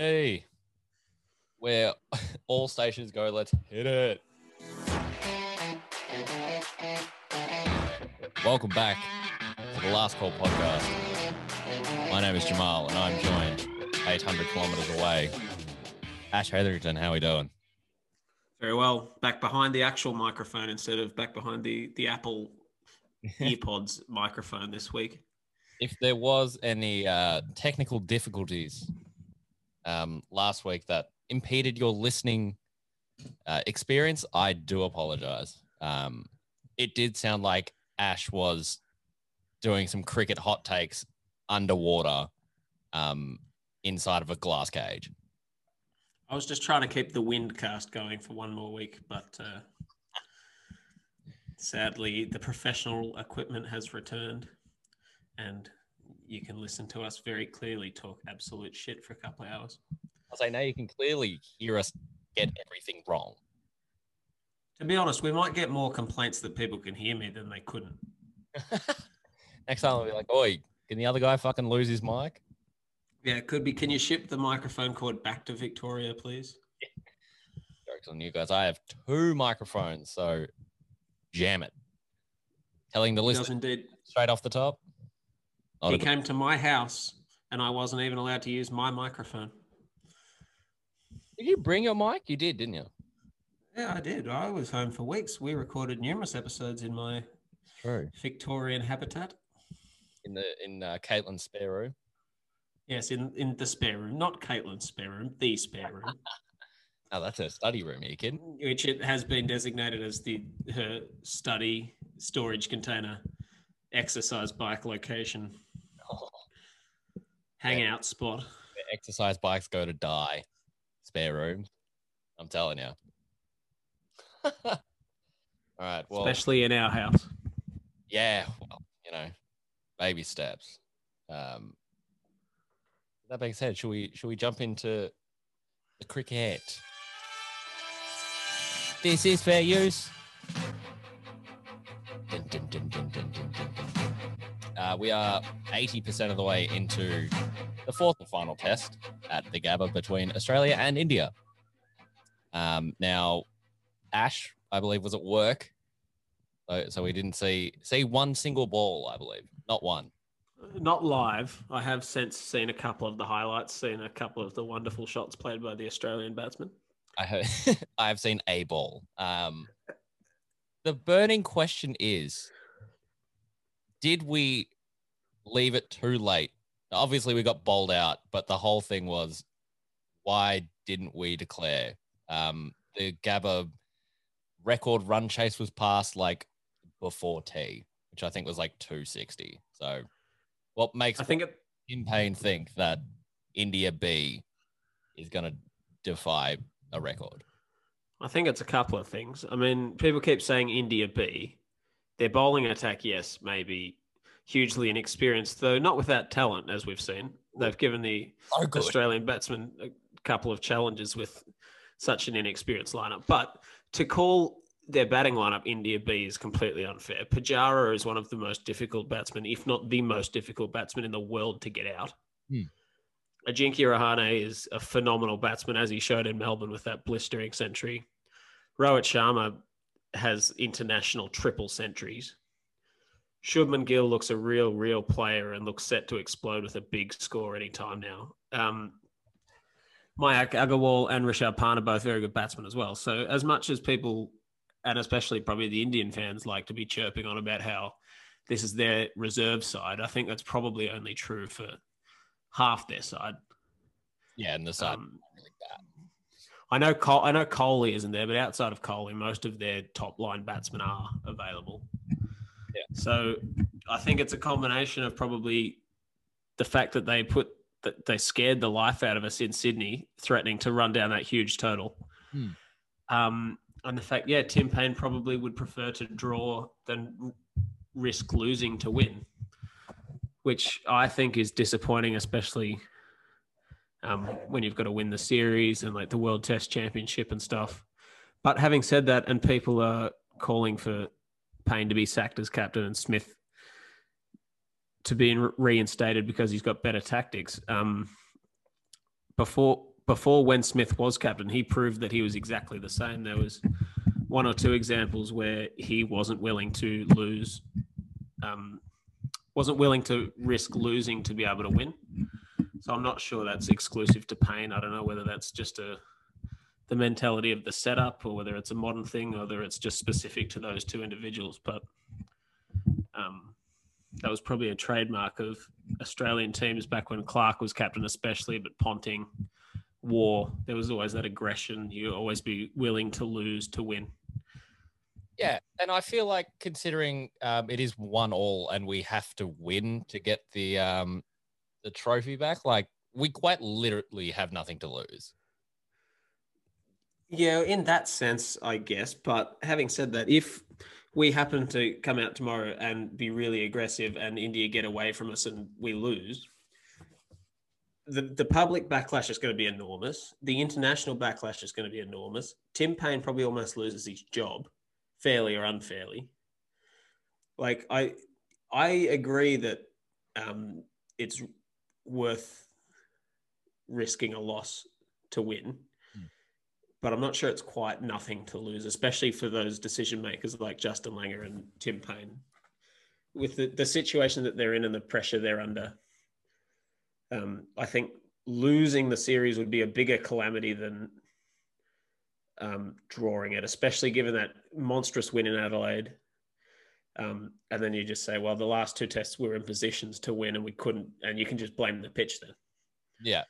Hey, where all stations go, let's hit it. Welcome back to the Last Call podcast. My name is Jamaal, and I'm joined 800 kilometers away. Ash Hetherington, how are we doing? Very well. Back behind the actual microphone instead of back behind the the Apple EarPods microphone this week. If there was any uh, technical difficulties um, last week that impeded your listening uh, experience, I do apologize. Um, it did sound like Ash was doing some cricket hot takes underwater um, inside of a glass cage. I was just trying to keep the wind cast going for one more week, but uh, sadly, the professional equipment has returned, and you can listen to us very clearly talk absolute shit for a couple of hours. I say now you can clearly hear us get everything wrong. To be honest, we might get more complaints that people can hear me than they couldn't. Next time I'll be like, "Oi, can the other guy fucking lose his mic?" Yeah, it could be. Can you ship the microphone cord back to Victoria, please? Jokes on you guys. I have two microphones, so jam it. Telling the Does listener indeed. straight off the top. Not He a came to my house, and I wasn't even allowed to use my microphone. Did you bring your mic? You did, didn't you? Yeah, I did. I was home for weeks. We recorded numerous episodes in my True. Victorian habitat. In the in uh, Caitlin's spare room. Yes, in, in the spare room, not Caitlin's spare room, the spare room, Oh, that's her study room. Are you kidding? which it has been designated as the her study storage container, exercise bike location, hangout spot. Exercise bikes go to die. Spare room. I'm telling you. All right. Well, especially in our house. yeah. Well, you know, baby steps. Um, that being said, should we should we jump into the cricket? This is fair use. Dun, dun, dun. Uh, we are 80% of the way into the fourth and final test at the Gabba between Australia and India. Um, now, Ash, I believe, was at work, so, so we didn't see see one single ball. I believe not one. Not live. I have since seen a couple of the highlights, seen a couple of the wonderful shots played by the Australian batsman. I have I have seen a ball. Um, the burning question is: Did we leave it too late? Obviously, we got bowled out, but the whole thing was, why didn't we declare? Um, the Gabba record run chase was passed like before T, which I think was like 260. So, what makes I think it, Tim Paine think that India B is going to defy a record? I think it's a couple of things. I mean, people keep saying India B. Their bowling attack, yes, maybe hugely inexperienced, though not without talent, as we've seen. They've given the So. Australian batsmen a couple of challenges with such an inexperienced lineup. But to call their batting lineup India B is completely unfair. Pujara is one of the most difficult batsmen, if not the most difficult batsman in the world to get out. Hmm. Ajinkya Rahane is a phenomenal batsman, as he showed in Melbourne with that blistering century. Rohit Sharma has international triple centuries. Shubman Gill looks a real, real player and looks set to explode with a big score anytime now. Um, Mayank Agarwal and Rishabh Pant are both very good batsmen as well. So, as much as people, and especially probably the Indian fans, like to be chirping on about how this is their reserve side, I think that's probably only true for half their side. Yeah, and the side Um, bad. I know Col- I know Kohli isn't there, but outside of Kohli, most of their top line batsmen are available. Yeah. So I think it's a combination of probably the fact that they put that they scared the life out of us in Sydney, threatening to run down that huge total. Hmm. Um, and the fact, yeah, Tim Paine probably would prefer to draw than risk losing to win, which I think is disappointing, especially um, when you've got to win the series and like the World Test Championship and stuff. But having said that, and people are calling for Paine to be sacked as captain and Smith to be reinstated because he's got better tactics. Um, before before when Smith was captain, he proved that he was exactly the same. There was one or two examples where he wasn't willing to lose, um, wasn't willing to risk losing to be able to win. So I'm not sure that's exclusive to Paine. I don't know whether that's just a the mentality of the setup or whether it's a modern thing or whether it's just specific to those two individuals. But um, that was probably a trademark of Australian teams back when Clarke was captain, especially, but Ponting, Waugh, there was always that aggression. You always be willing to lose to win. Yeah, and I feel like considering um, it is one all and we have to win to get the um, the trophy back, like we quite literally have nothing to lose. Yeah, in that sense, I guess. But having said that, if we happen to come out tomorrow and be really aggressive and India get away from us and we lose, the, the public backlash is going to be enormous. The international backlash is going to be enormous. Tim Paine probably almost loses his job, fairly or unfairly. Like I, I agree that um, it's worth risking a loss to win but I'm not sure it's quite nothing to lose, especially for those decision makers like Justin Langer and Tim Paine. With the, the situation that they're in and the pressure they're under, um, I think losing the series would be a bigger calamity than um, drawing it, especially given that monstrous win in Adelaide. Um, and then you just say, well, the last two tests we were in positions to win and we couldn't, and you can just blame the pitch then. Yeah.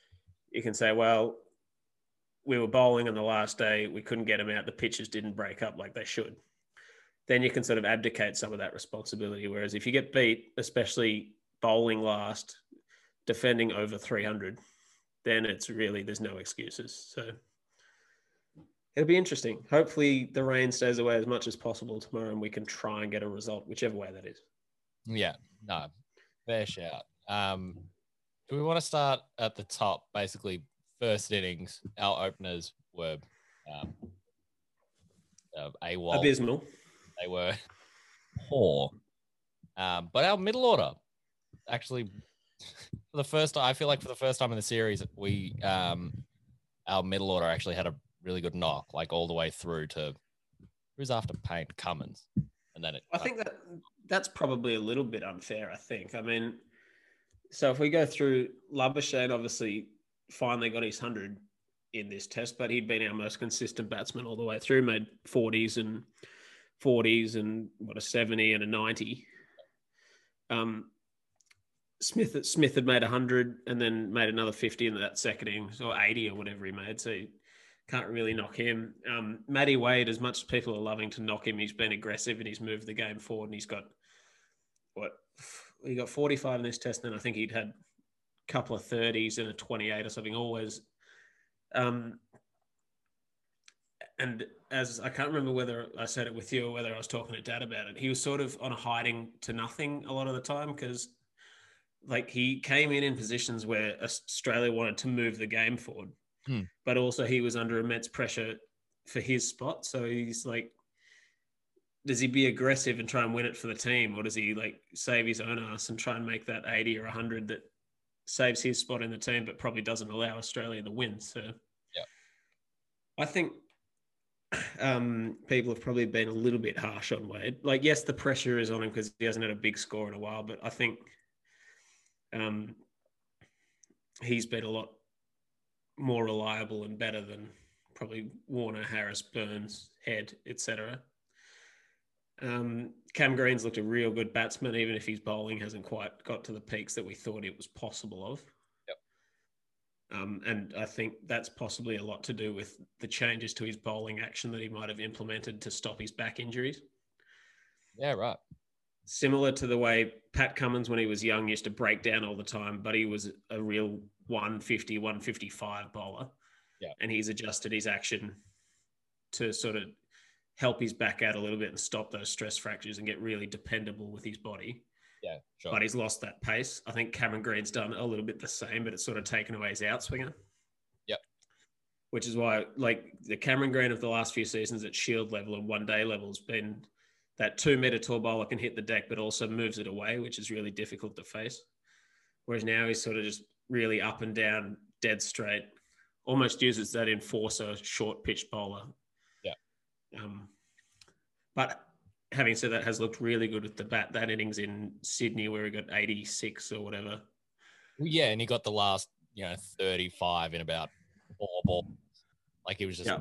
You can say, well, we were bowling on the last day. We couldn't get them out. The pitches didn't break up like they should. Then you can sort of abdicate some of that responsibility. Whereas if you get beat, especially bowling last, defending over 300, then it's really, there's no excuses. So it'll be interesting. Hopefully the rain stays away as much as possible tomorrow and we can try and get a result, whichever way that is. Yeah, no, fair shout. Um, do we want to start at the top, basically first innings, our openers were um, uh, AWOL. Abysmal. They were poor. Um, but our middle order, actually, for the first time, I feel like for the first time in the series, we um, our middle order actually had a really good knock, like all the way through to who's after Paine Cummins, and then it. I think that that's probably a little bit unfair. I think. I mean, so if we go through Labuschagne, obviously finally got his 100 in this test, but he'd been our most consistent batsman all the way through, made 40s and 40s and what a 70 and a 90. Um, Smith Smith had made 100 and then made another 50 in that second innings or 80 or whatever he made. So you can't really knock him. Um, Matty Wade, as much as people are loving to knock him, he's been aggressive and he's moved the game forward and he's got what he got 45 in this test. And I think he'd had couple of 30s and a 28 or something always um and as I can't remember whether I said it with you or whether I was talking to dad about it, he was sort of on a hiding to nothing a lot of the time because like he came in in positions where Australia wanted to move the game forward, hmm. but also he was under immense pressure for his spot. So he's like, does he be aggressive and try and win it for the team, or does he like save his own ass and try and make that 80 or 100 that saves his spot in the team, but probably doesn't allow Australia the win. So, yeah, I think um, people have probably been a little bit harsh on Wade. Like, yes, the pressure is on him because he hasn't had a big score in a while, but I think um, he's been a lot more reliable and better than probably Warner, Harris, Burns, Head, etc. Um, Cam Green's looked a real good batsman, even if his bowling hasn't quite got to the peaks that we thought it was possible of. Yep. Um, and I think that's possibly a lot to do with the changes to his bowling action that he might have implemented to stop his back injuries. Yeah, right. Similar to the way Pat Cummins, when he was young, used to break down all the time, but he was a real 150, 155 bowler. Yeah. And he's adjusted his action to sort of help his back out a little bit and stop those stress fractures and get really dependable with his body. Yeah, sure. But he's lost that pace. I think Cameron Green's done a little bit the same, but it's sort of taken away his outswinger. Yep. Which is why, like the Cameron Green of the last few seasons at Shield level and one day level has been that two meter tall bowler can hit the deck, but also moves it away, which is really difficult to face. Whereas now he's sort of just really up and down, dead straight, almost uses that enforcer short pitch bowler. Yeah. Um, but having said that, has looked really good with the bat. That innings in Sydney where he got 86 or whatever. Yeah, and he got the last, you know, 35 in about four balls. Like he was just Yeah.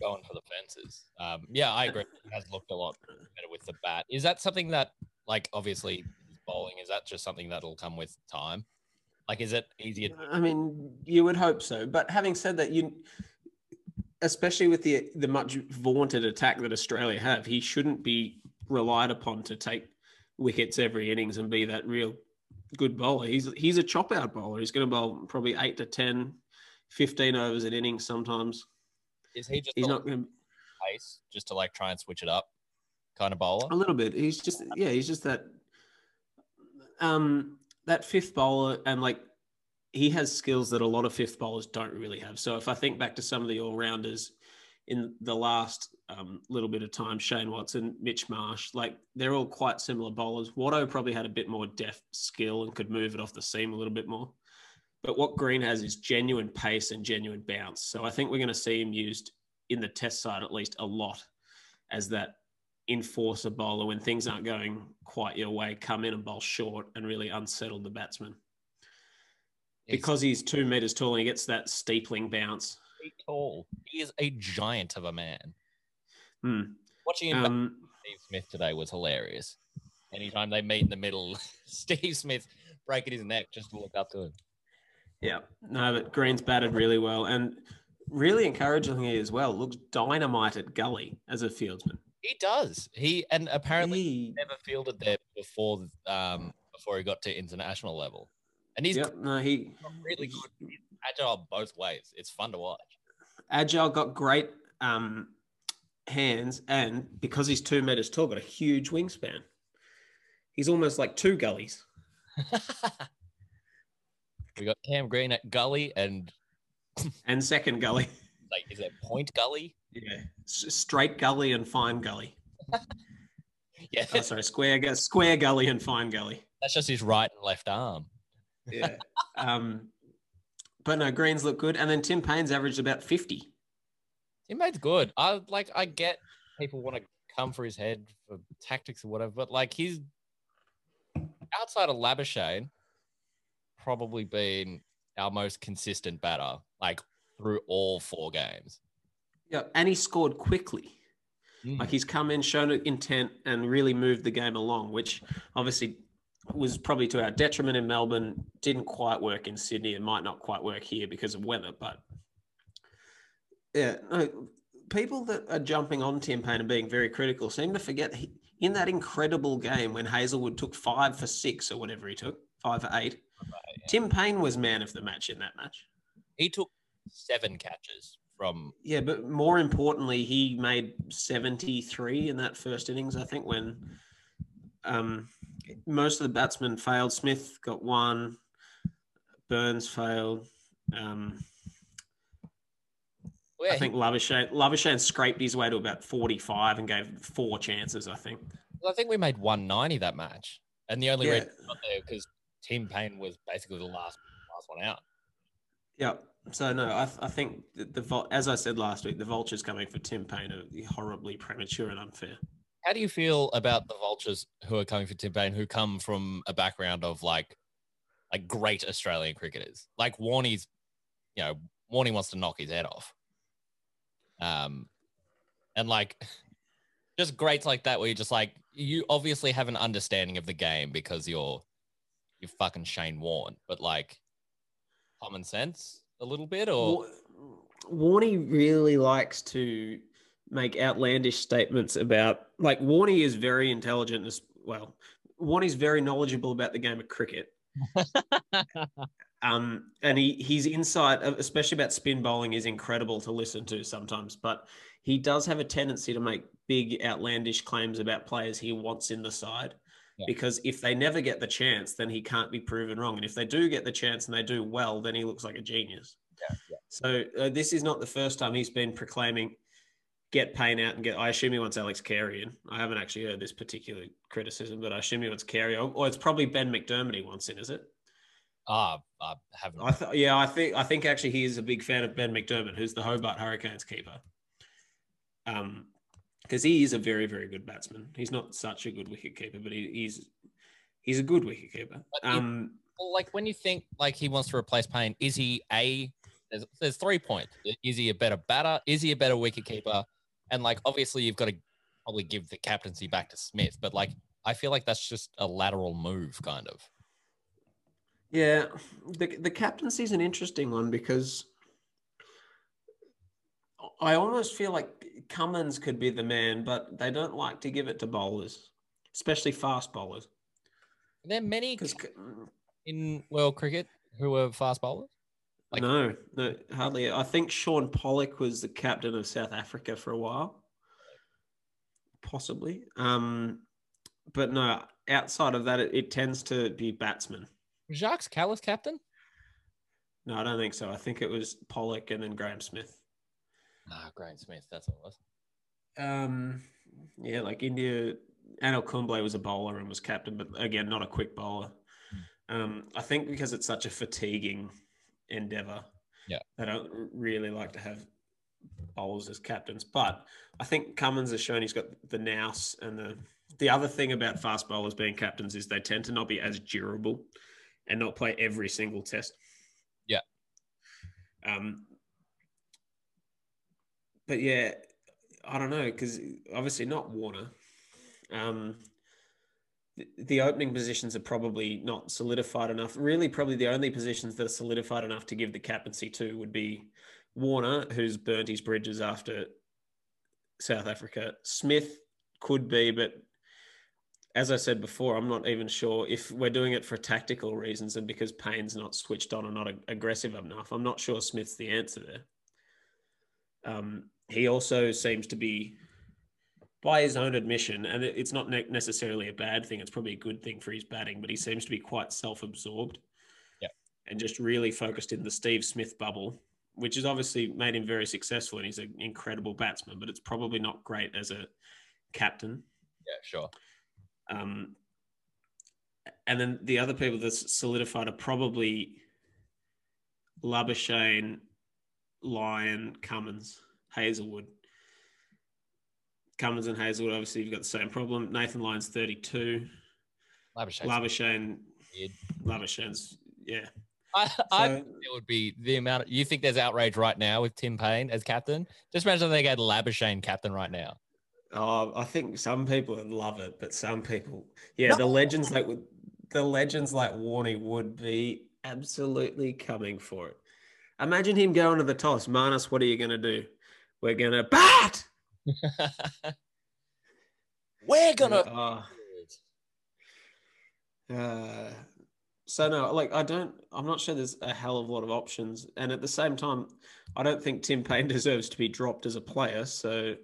going for the fences. Um, yeah, I agree. He has looked a lot better with the bat. Is that something that, like, obviously bowling, is that just something that'll come with time? Like, is it easier? I mean, you would hope so. But having said that, you, especially with the the much vaunted attack that Australia have, he shouldn't be relied upon to take wickets every innings and be that real good bowler. He's he's a chop out bowler. He's going to bowl probably eight to 10, 15 overs an innings sometimes. Is he just He's not going to pace just to like try and switch it up kind of bowler? a little bit. He's just yeah, he's just that um that fifth bowler and like he has skills that a lot of fifth bowlers don't really have. So if I think back to some of the all rounders in the last um, little bit of time, Shane Watson, Mitch Marsh, like they're all quite similar bowlers. Watto probably had a bit more deft skill and could move it off the seam a little bit more. But what Green has is genuine pace and genuine bounce. So I think we're going to see him used in the test side at least a lot as that enforcer bowler when things aren't going quite your way, come in and bowl short and really unsettle the batsman. He's Because he's two meters tall and he gets that steepling bounce. very tall. He is a giant of a man. Hmm. Watching him Um, Steve Smith today was hilarious. Anytime they meet in the middle, Steve Smith breaking his neck just to look up to him. yeah, no, but Green's batted really well and really encouragingly as well. Looks dynamite at gully as a fieldsman. He does. He and apparently He- never fielded there before um before he got to international level. And he's Yep, no, he really good. He's agile both ways. It's fun to watch. agile got great um, hands, and because he's two meters tall, got a huge wingspan. He's almost like two gullies. we got Cam Green at Gully and And second gully, like is it Point Gully? yeah, S- straight gully and fine gully. Yeah, Oh, sorry, square square gully and fine gully. that's just his right and left arm. Yeah. um, but no, greens look good, and then Tim Paine's averaged about fifty. Teammate's good. I like. I get people want to come for his head for tactics or whatever, but like he's outside of Labuschagne, probably been our most consistent batter, like through all four games. Yeah, and he scored quickly. Like he's come in, shown intent, and really moved the game along, which obviously was probably to our detriment in Melbourne. Didn't quite work in Sydney. It might not quite work here because of weather, but yeah, no, people that are jumping on Tim Paine and being very critical seem to forget he, in that incredible game when Hazlewood took five for six or whatever he took, five for eight. Tim Paine was man of the match in that match. he took seven catches from Yeah, but more importantly, he made 73 in that first innings, I think, when um, most of the batsmen failed. Smith got one, Burns failed. Um, yeah, I think Labuschagne scraped his way to about 45 and gave four chances, I think. he- I think we made 190 that match, and the only Yeah. reason we got there because Tim Paine was basically the last last one out. Yeah. So, no, I, I think the, the, as I said last week, the vultures coming for Tim Paine are horribly premature and unfair. How do you feel about the vultures who are coming for Tim Paine, who come from a background of like, like great Australian cricketers? Like Warney's, you know, Warney wants to knock his head off. Um, and like, just greats like that, where you're just like, you obviously have an understanding of the game because you're, you're fucking Shane Warne, but like, common sense a little bit, or Wa- Warney really likes to make outlandish statements about like Warney is very intelligent as well. Warney's very knowledgeable about the game of cricket. Um, and he his insight, uh, especially about spin bowling, is incredible to listen to sometimes. But he does have a tendency to make big outlandish claims about players he wants in the side. Yeah. Because if they never get the chance, then he can't be proven wrong. And if they do get the chance and they do well, then he looks like a genius. Yeah, yeah. So uh, this is not the first time he's been proclaiming get Paine out and get. I assume he wants Alex Carey in. I haven't actually heard this particular criticism, but I assume he wants Carey, or, or it's probably Ben McDermott he wants in. Is it? ah, I haven't. I th- yeah, I think I think actually he is a big fan of Ben McDermott, who's the Hobart Hurricanes keeper. Um, because he is a very very good batsman. He's not such a good wicket keeper, but he, he's he's a good wicket keeper. Um, Well, like when you think like he wants to replace Paine, is he a? There's, there's three points. Is he a better batter? Is he a better wicket keeper? And like obviously you've got to probably give the captaincy back to Smith, but like I feel like that's just a lateral move, kind of. Yeah, the the captaincy is an interesting one because I almost feel like Cummins could be the man, but they don't like to give it to bowlers, especially fast bowlers. There are there many in world cricket who are fast bowlers? Like- no, no, hardly. I think Shaun Pollock was the captain of South Africa for a while, possibly. Um, but no, outside of that, it, it tends to be batsmen. Jacques Kallis captain? No, I don't think so. I think it was Pollock and then Graeme Smith. Ah, Graeme Smith. That's what it was. Um, yeah, like India, Anil Kumble was a bowler and was captain, but again, not a quick bowler. Um, I think because it's such a fatiguing endeavor, Yeah. they don't really like to have bowlers as captains. But I think Cummins has shown he's got the nous and the the other thing about fast bowlers being captains is they tend to not be as durable and not play every single test. Yeah. Um, but yeah, I don't know because obviously not Warner. Um, the, opening positions are probably not solidified enough. Really, probably the only positions that are solidified enough to give the captaincy to would be Warner, who's burnt his bridges after South Africa. Smith could be, but as I said before, I'm not even sure if we're doing it for tactical reasons and because Paine's not switched on or not aggressive enough. I'm not sure Smith's the answer there. Um, he also seems to be, by his own admission, and it's not ne- necessarily a bad thing. It's probably a good thing for his batting, but he seems to be quite self-absorbed. Yeah. And just really focused in the Steve Smith bubble, which has obviously made him very successful, and he's an incredible batsman. But it's probably not great as a captain. Yeah, sure. Um, and then the other people that solidified are probably Labuschagne, Lyon, Cummins, Hazlewood. Cummins and Hazlewood, obviously, you've got the same problem. Nathan Lyon's 32. Labuschagne. Labuschagne, yeah. I, I So, think it would be the amount. you think there's outrage right now with Tim Paine as captain? Just imagine they get Labuschagne captain right now. oh, I think some people would love it, but some people, yeah, No. the legends like the legends like Warney would be absolutely coming for it. Imagine him going to the toss. Marnus, what are you going to do? We're going to bat. We're gonna. Uh, uh, so no, like I don't. I'm not sure there's a hell of a lot of options, and at the same time, I don't think Tim Paine deserves to be dropped as a player. So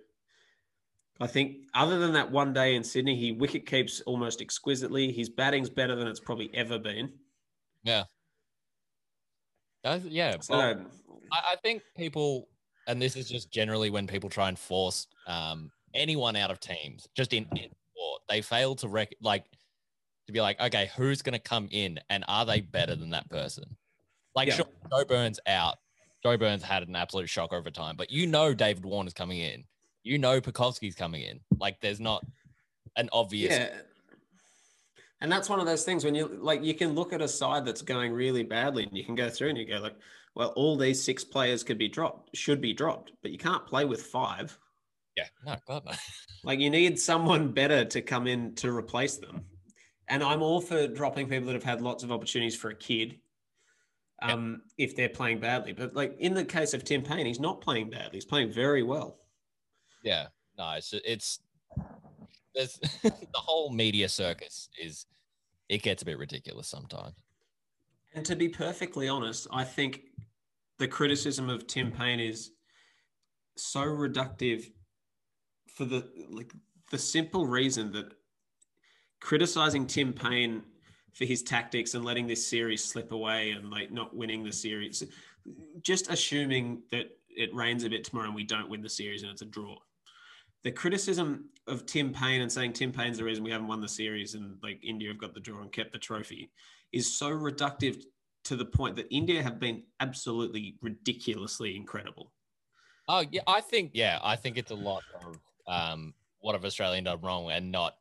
I think, other than that one day in Sydney, he wicket keeps almost exquisitely. His batting's better than it's probably ever been. yeah. Yeah. So well, I, I think people, and this is just generally when people try and force um, anyone out of teams, just in, in sport, they fail to rec- like to be like, okay, who's going to come in, and are they better than that person? Like, Yeah. sure, Joe Burns out. Joe Burns had an absolute shock over time, but you know David Warner's coming in. You know Pucovski's coming in. Like, there's not an obvious. Yeah. And that's one of those things when you like you can look at a side that's going really badly and you can go through and you go like, well, all these six players could be dropped, should be dropped, but you can't play with five. Yeah. No, God, no. Like you need someone better to come in to replace them. And I'm all for dropping people that have had lots of opportunities for a kid. Um, if they're playing badly. But like in the case of Tim Paine, he's not playing badly. He's playing very well. Yeah, no, it's it's there's the whole media circus is it gets a bit ridiculous sometimes. And to be perfectly honest, I think the criticism of Tim Paine is so reductive for the like the simple reason that criticizing Tim Paine for his tactics and letting this series slip away and like not winning the series, just assuming that it rains a bit tomorrow and we don't win the series and it's a draw. The criticism of Tim Paine and saying Tim Paine's the reason we haven't won the series and like India have got the draw and kept the trophy is so reductive to the point that India have been absolutely ridiculously incredible. Oh yeah, I think yeah, I think it's a lot of um, what have Australia done wrong and not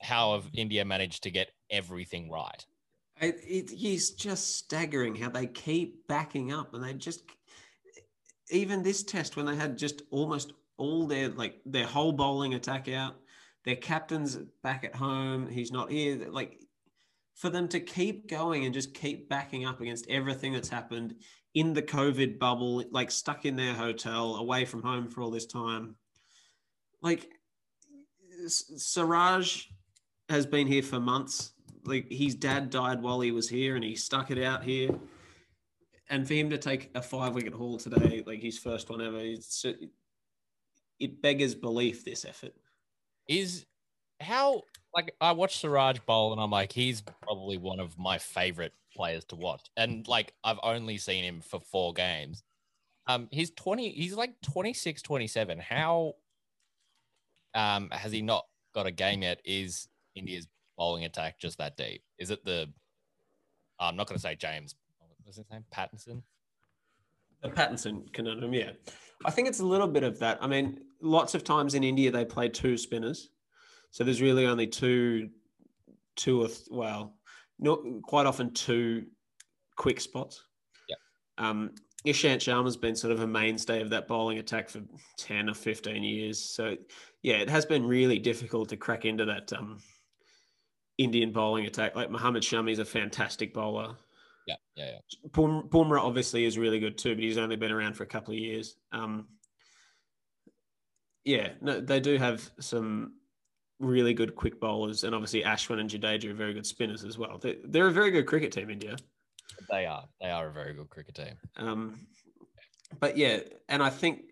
how have India managed to get everything right. It, it is just staggering how they keep backing up, and they just even this test when they had just almost all their like their whole bowling attack out, their captain's back at home, he's not here. Like for them to keep going and just keep backing up against everything that's happened in the COVID bubble, like stuck in their hotel, away from home for all this time. Like Siraj has been here for months. Like his dad died while he was here, and he stuck it out here. And for him to take a five-wicket haul today, like his first one ever, it beggars belief. This effort is how like I watched Siraj bowl, and I'm like, he's probably one of my favorite players to watch. And like I've only seen him for four games. Um, he's 20, he's like 26, 27. How um has he not got a game yet? Is India's bowling attack just that deep? Is it the I'm not gonna say James, what's his name? Pattinson? The Pattinson conundrum, yeah. I think it's a little bit of that. I mean, lots of times in India they play two spinners. So there's really only two two or th- well, not quite often two quick spots. Yeah. Um, Ishant Sharma's been sort of a mainstay of that bowling attack for 10 or 15 years. So, yeah, it has been really difficult to crack into that um, Indian bowling attack. Like Mohammad Shami's a fantastic bowler. Yeah, yeah, yeah. Bumrah obviously is really good too, but he's only been around for a couple of years. Um, yeah, no, they do have some really good quick bowlers, and obviously Ashwin and Jadeja are very good spinners as well. They're, they're a very good cricket team, India. They are. They are a very good cricket team. Um, but yeah, and I think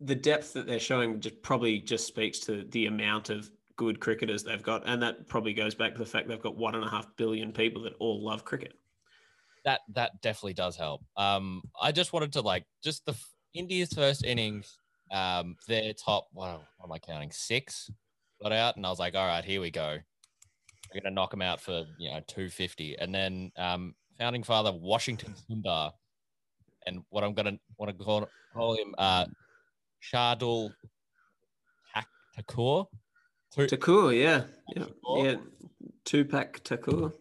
the depth that they're showing just probably just speaks to the amount of good cricketers they've got, and that probably goes back to the fact they've got one and a half billion people that all love cricket. That that definitely does help. Um, I just wanted to like just the India's first innings. Um, their top what, what am I counting? Six got out, and I was like, all right, here we go. We're gonna knock them out for you know two fifty, and then um, founding father Washington Sundar, and what I'm gonna want to call, call him uh, Shardul Thakur. Thakur, yeah, yeah, yeah. Tupac Thakur.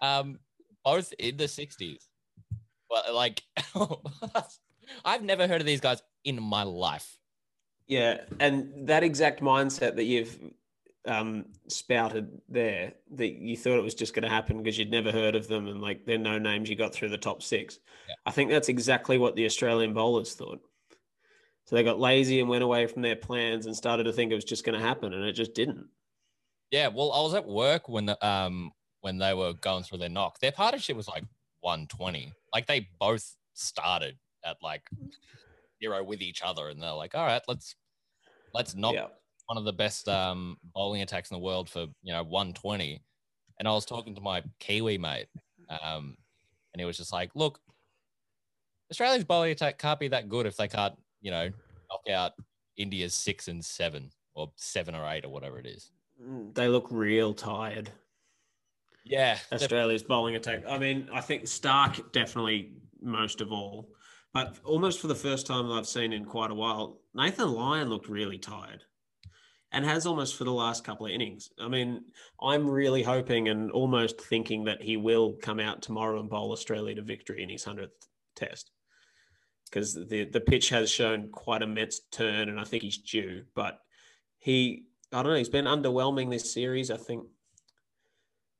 Um, both in the '60s. Well, like, I've never heard of these guys in my life. Yeah, and that exact mindset that you've um, spouted there, that you thought it was just going to happen because you'd never heard of them and like they're no names you got through the top six. Yeah. I think that's exactly what the Australian bowlers thought. So they got lazy and went away from their plans and started to think it was just going to happen, and it just didn't. Yeah, well, I was at work when the um when they were going through their knock. Their partnership was like 120. Like they both started at like zero with each other, and they're like, all right, let's let's knock yeah. one of the best um, bowling attacks in the world for you know 120. And I was talking to my Kiwi mate, um, and he was just like, look, Australia's bowling attack can't be that good if they can't, you know, knock out India's six and seven or seven or eight or whatever it is. Mm, they look real tired. Yeah. Australia's bowling attack. I mean, I think Stark definitely most of all. But almost for the first time I've seen in quite a while, Nathan Lyon looked really tired and has almost for the last couple of innings. I mean, I'm really hoping and almost thinking that he will come out tomorrow and bowl Australia to victory in his 100th test because the, the pitch has shown quite a Mets turn and I think he's due. But he, I don't know, he's been underwhelming this series, I think.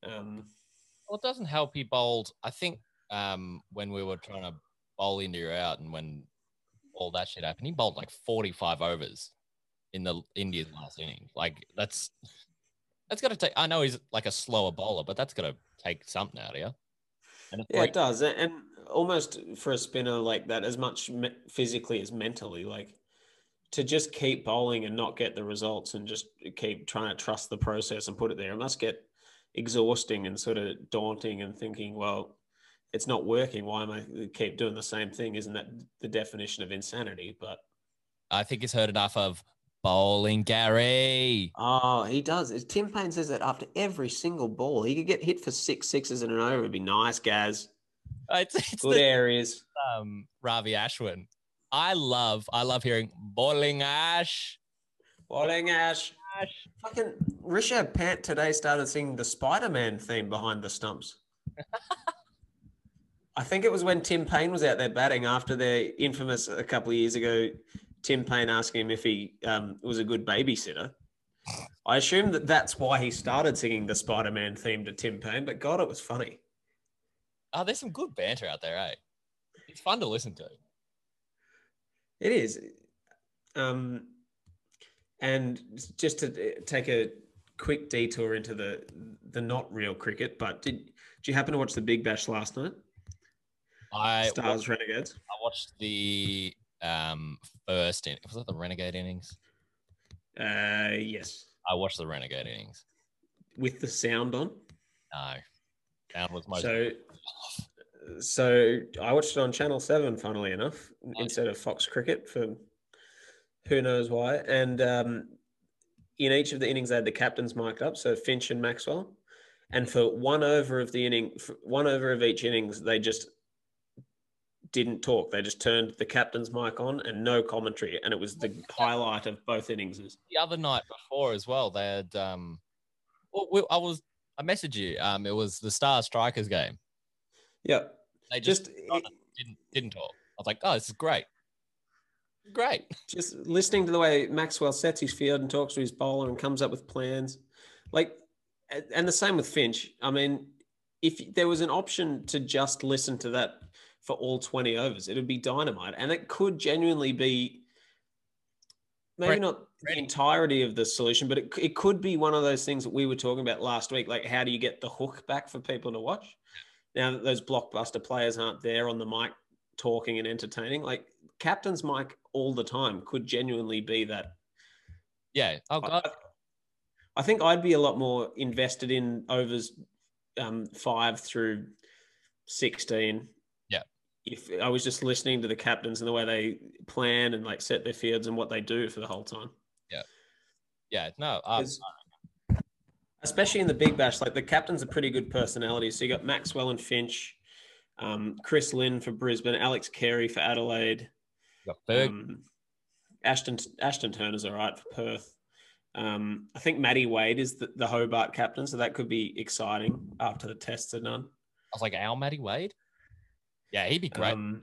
Um, well, it doesn't help he bowled, I think um, when we were trying to bowl India out and when all that shit happened, he bowled like 45 overs in the India's last inning. Like that's that's got to take. I know he's like a slower bowler, but that's got to take something out of you. And yeah, like, it does, and almost for a spinner like that, as much physically as mentally, like to just keep bowling and not get the results and just keep trying to trust the process and put it there. It must get exhausting and sort of daunting and thinking, well, it's not working. Why am I keep doing the same thing? Isn't that the definition of insanity? But I think he's heard enough of Bowling Gary. Oh, he does. Tim Paine says that after every single ball, he could get hit for six sixes in an over. It'd be nice, Gaz. It's, it's Good the, areas. um, Ravi Ashwin. I love, I love hearing bowling ash. Bowling Ash. Ash. Fucking Rishabh Pant today started singing the Spider Man theme behind the stumps. I think it was when Tim Paine was out there batting after their infamous a couple of years ago. Tim Paine asking him if he um, was a good babysitter. I assume that that's why he started singing the Spider Man theme to Tim Paine, but God, it was funny. Oh, there's some good banter out there, eh? It's fun to listen to. It is. Um, and just to take a quick detour into the the not real cricket, but did did you happen to watch the Big Bash last night? I Stars Renegades. I watched the um first in was that the Renegade innings? Uh, yes, I watched the Renegade innings. with the sound on. No. Sound was most So, so I watched it on Channel Seven, funnily enough, instead of Fox Cricket for who knows why. And um, in each of the innings, they had the captains marked up, so Finch and Maxwell. And for one over of the inning, one over of each innings, they just didn't talk. They just turned the captain's mic on and no commentary, and it was the highlight of both innings. the other night before as well. They had um well, we, I was I messaged you. Um it was the Star Strikers game. Yeah, They just, Just didn't didn't talk. I was like, oh, this is great. Great. just listening to the way Maxwell sets his field and talks to his bowler and comes up with plans, like, and the same with Finch. I mean, if there was an option to just listen to that for all 20 overs. It would be dynamite. And it could genuinely be maybe Brett, not Brett. the entirety of the solution, but it, it could be one of those things that we were talking about last week. Like, how do you get the hook back for people to watch? Now that those blockbuster players aren't there on the mic talking and entertaining, like captain's mic all the time could genuinely be that. Yeah. Oh, God. I, I think I'd be a lot more invested in overs um, five through 16 if I was just listening to the captains and the way they plan and like set their fields and what they do for the whole time. Yeah. Yeah. No. Um, especially in the big bash, like the captains are pretty good personalities. So you got Maxwell and Finch, um, Chris Lynn for Brisbane, Alex Carey for Adelaide, um, Ashton Ashton Turner's all right for Perth. Um, I think Matty Wade is the, the Hobart captain, so that could be exciting after the tests are done. I was like, Al Matty Wade. Yeah, he'd be great. Um,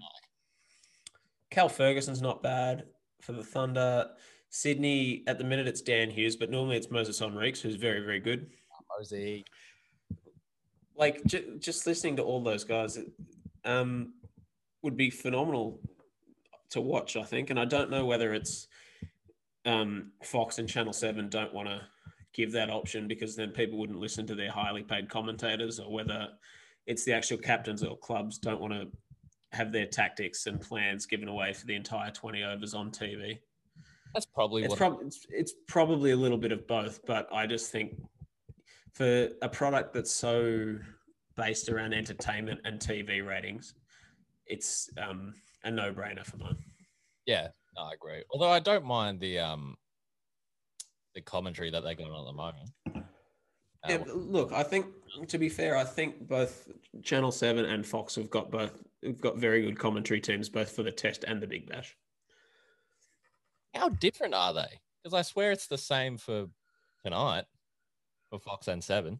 Cal Ferguson's not bad for the Thunder. Sydney, at the minute, it's Dan Hughes, but normally it's Moises Henriques, who's very, very good. Mosey. like j- just listening to all those guys um, would be phenomenal to watch i think and i don't know whether it's um, fox and channel 7 don't want to give that option because then people wouldn't listen to their highly paid commentators or whether it's the actual captains or clubs don't want to have their tactics and plans given away for the entire 20 overs on tv That's probably it's, what. prob- it's, it's probably a little bit of both, but I just think for a product that's so based around entertainment and TV ratings, it's um, a no-brainer for mine. yeah. No, I agree. Although I don't mind the um the commentary that they got on at the moment. Uh, Yeah, look, I think to be fair, I think both Channel Seven and Fox have got both have got very good commentary teams, both for the Test and the Big Bash. how different are they? Because I swear it's the same for tonight for Fox and Seven.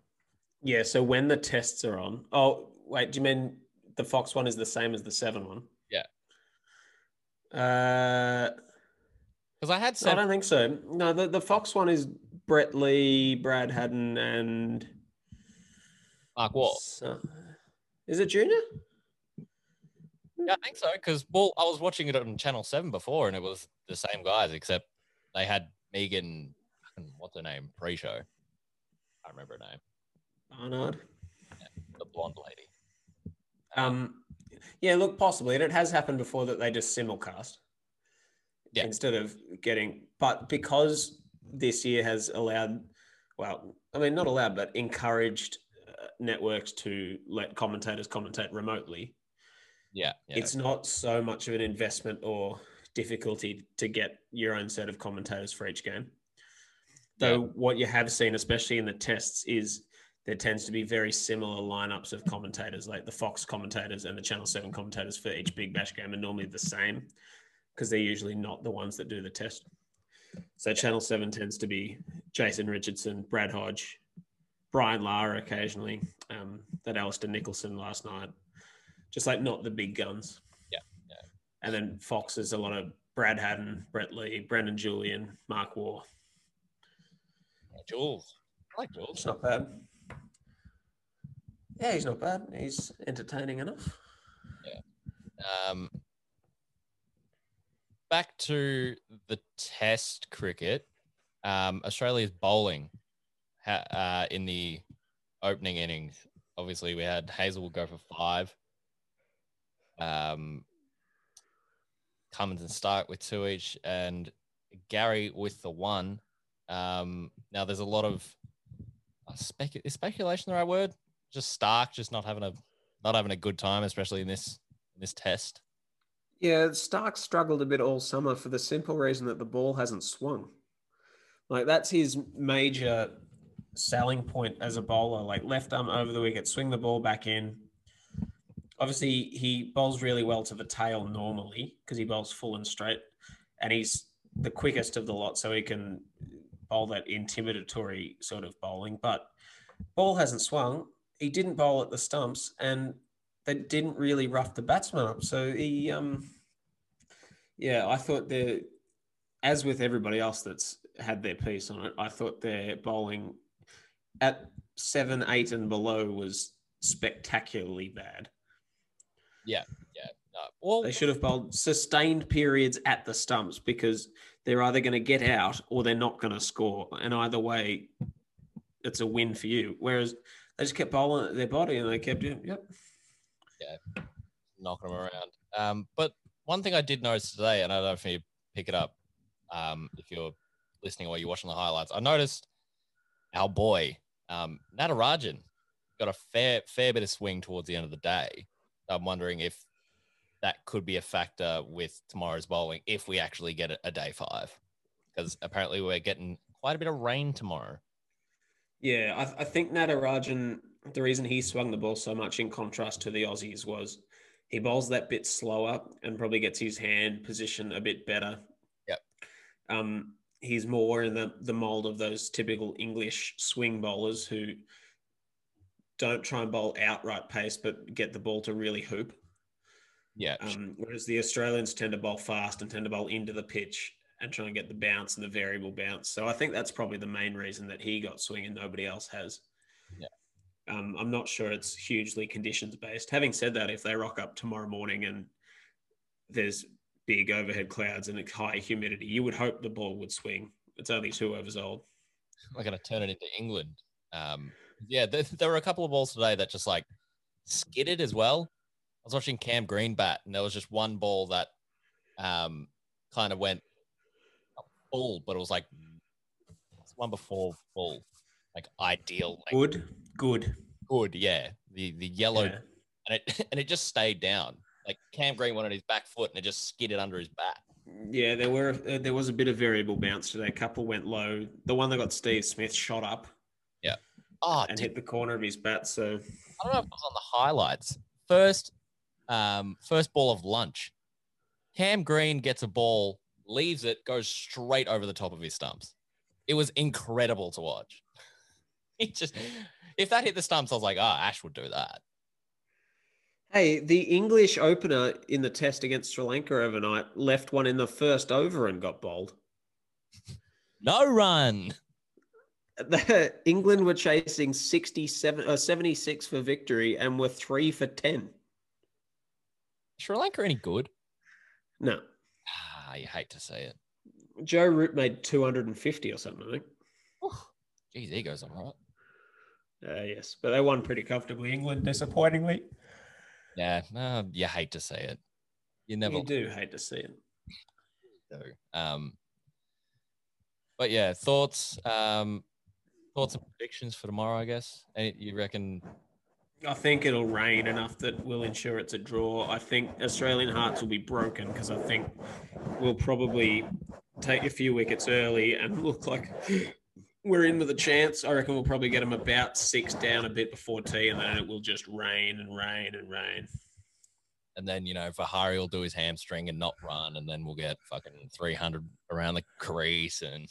Yeah, so when the tests are on, oh wait, do you mean the Fox one is the same as the Seven one? Yeah. Uh, Because I had I don't think so. No, the, the Fox one is Brett Lee, Brad Haddin, and Mark Waugh. So- is it Junior? Yeah, I think so. Because well, I was watching it on Channel Seven before, and it was the same guys, except they had Megan. What's her name? Pre-show. I remember her name. Barnard. The blonde lady. Um, yeah, look, possibly, and it has happened before that they just simulcast. Yeah. Instead of getting, but because this year has allowed, well, I mean, not allowed, but encouraged uh, networks to let commentators commentate remotely. Yeah, yeah. it's not so much of an investment or difficulty to get your own set of commentators for each game. Though yeah. what you have seen, especially in the tests, is there tends to be very similar lineups of commentators, like the Fox commentators and the Channel 7 commentators for each Big Bash game are normally the same because they're usually not the ones that do the test. So Channel 7 tends to be Jason Richardson, Brad Hodge, Brian Lara occasionally, um, that Alistair Nicholson last night. Just like not the big guns. Yeah. yeah. And then Fox is a lot of Brad Haddin, Brett Lee, Brendan Julian, Mark Waugh. Yeah, Jules. I like Jules. It's not bad. Yeah, he's not bad. He's entertaining enough. Yeah. Um, back to the test cricket. Um, Australia's bowling ha- uh, in the opening innings. Obviously, we had Hazlewood go for five. Um, Cummins and Starc with two each, and Gary with the one. Um, now, there's a lot of uh, is speculation the right word? Just Starc just not having a not having a good time, especially in this in this test. Yeah, Starc struggled a bit all summer for the simple reason that the ball hasn't swung. Like that's his major selling point as a bowler. Like left arm over the wicket, swing the ball back in. Obviously, he bowls really well to the tail normally because he bowls full and straight, and he's the quickest of the lot, so he can bowl that intimidatory sort of bowling. But ball hasn't swung. He didn't bowl at the stumps, and that didn't really rough the batsman up. So he, um, yeah, I thought the, as with everybody else that's had their piece on it, I thought their bowling at seven, eight, and below was spectacularly bad. Yeah, yeah. No. Well, they should have bowled sustained periods at the stumps because they're either going to get out or they're not going to score, and either way, it's a win for you. Whereas they just kept bowling at their body and they kept, yep, knocking them around. Um, but one thing I did notice today, and I don't know if you pick it up um, if you're listening or you're watching the highlights, I noticed our boy um, Natarajan got a fair fair bit of swing towards the end of the day. I'm wondering if that could be a factor with tomorrow's bowling if we actually get a, a day five, because apparently we're getting quite a bit of rain tomorrow. Yeah, I, I think Natarajan the reason he swung the ball so much in contrast to the Aussies was he bowls that bit slower and probably gets his hand position a bit better. Yep. Um, he's more in the, the mold of those typical English swing bowlers who don't try and bowl outright pace, but get the ball to really hoop. Yeah. Um, whereas the Australians tend to bowl fast and tend to bowl into the pitch and try and get the bounce and the variable bounce. So I think that's probably the main reason that he got swing and nobody else has. Yeah. Um, I'm not sure it's hugely conditions based. Having said that, if they rock up tomorrow morning and there's big overhead clouds and it's high humidity, you would hope the ball would swing. It's only two overs old. We're going to turn it into England. Um, yeah, there, there, were a couple of balls today that just like skidded as well. I was watching Cam Green bat, and there was just one ball that um, kind of went full, but it was like one before full, like ideal. Like, Good Good. Good, yeah. The the yellow yeah. and it and it just stayed down. Like Cam Green wanted his back foot and it just skidded under his bat. Yeah, there were uh, there was a bit of variable bounce today. A couple went low. The one that got Steve Smith shot up. Yeah. Oh, and hit the corner of his bat. So I don't know if it was on the highlights. First, um, first ball of lunch. Cam Green gets a ball, leaves it, goes straight over the top of his stumps. It was incredible to watch. He just if that hit the stumps, I was like, ah, oh, Ash would do that. Hey, the English opener in the test against Sri Lanka overnight left one in the first over and got bowled. No run. The, England were chasing 67 uh, 76 for victory and were 3 for 10. Sri Lanka any good? No. Ah, you hate to say it. Joe Root made 250 or something, I think. Geez, he goes all right. Uh, yes, but they won pretty comfortably. England, disappointingly. Yeah, uh, you hate to see it. You never. You do hate to see it. Do. Um, but yeah, thoughts. Um, thoughts and predictions for tomorrow. I guess. Any, you reckon? I think it'll rain enough that we'll ensure it's a draw. I think Australian hearts will be broken because I think we'll probably take a few wickets early and look like we're in with a chance. I reckon we'll probably get them about six down a bit before tea, and then it will just rain and rain and rain. And then, you know, Vihari will do his hamstring and not run, and then we'll get fucking 300 around the crease. And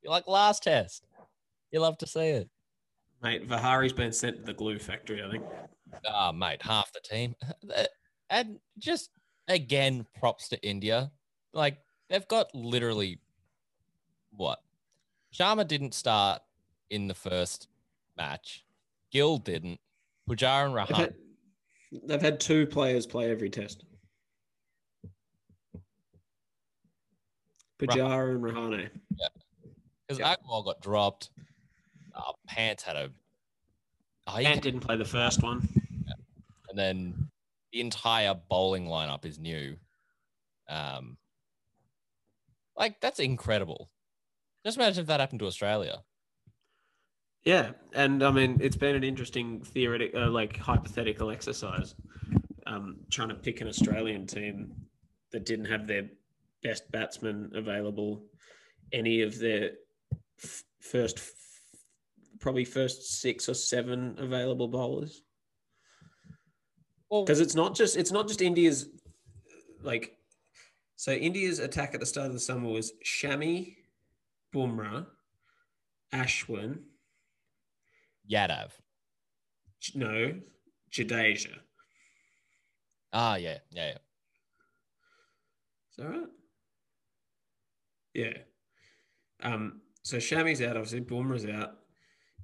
you're like, last test. You love to see it. Mate, Vihari's been sent to the glue factory, I think. Ah, mate, half the team. And just again, props to India. Like, they've got literally what? Sharma didn't start in the first match. Gill didn't. Pujara and They've had, they've had two players play every test. Pujara and Rahane. Yeah. Because Yeah. Agarwal got dropped. Uh, Pant's had a. Oh, he- Ant didn't play the first one. and then the entire bowling lineup is new. Um, like that's incredible. Just imagine if that happened to Australia. Yeah, and I mean it's been an interesting theoretic, uh, like hypothetical exercise, um, trying to pick an Australian team that didn't have their best batsman available, any of their f- first, f- probably first six or seven available bowlers, Well, because it's not just it's not just India's like, so India's attack at the start of the summer was Shami, Bumrah, Ashwin. Yadav. No, Jadeja. Ah, yeah, yeah, yeah. Is that right? Yeah. Um, so Shami's out, obviously. Bumrah's out.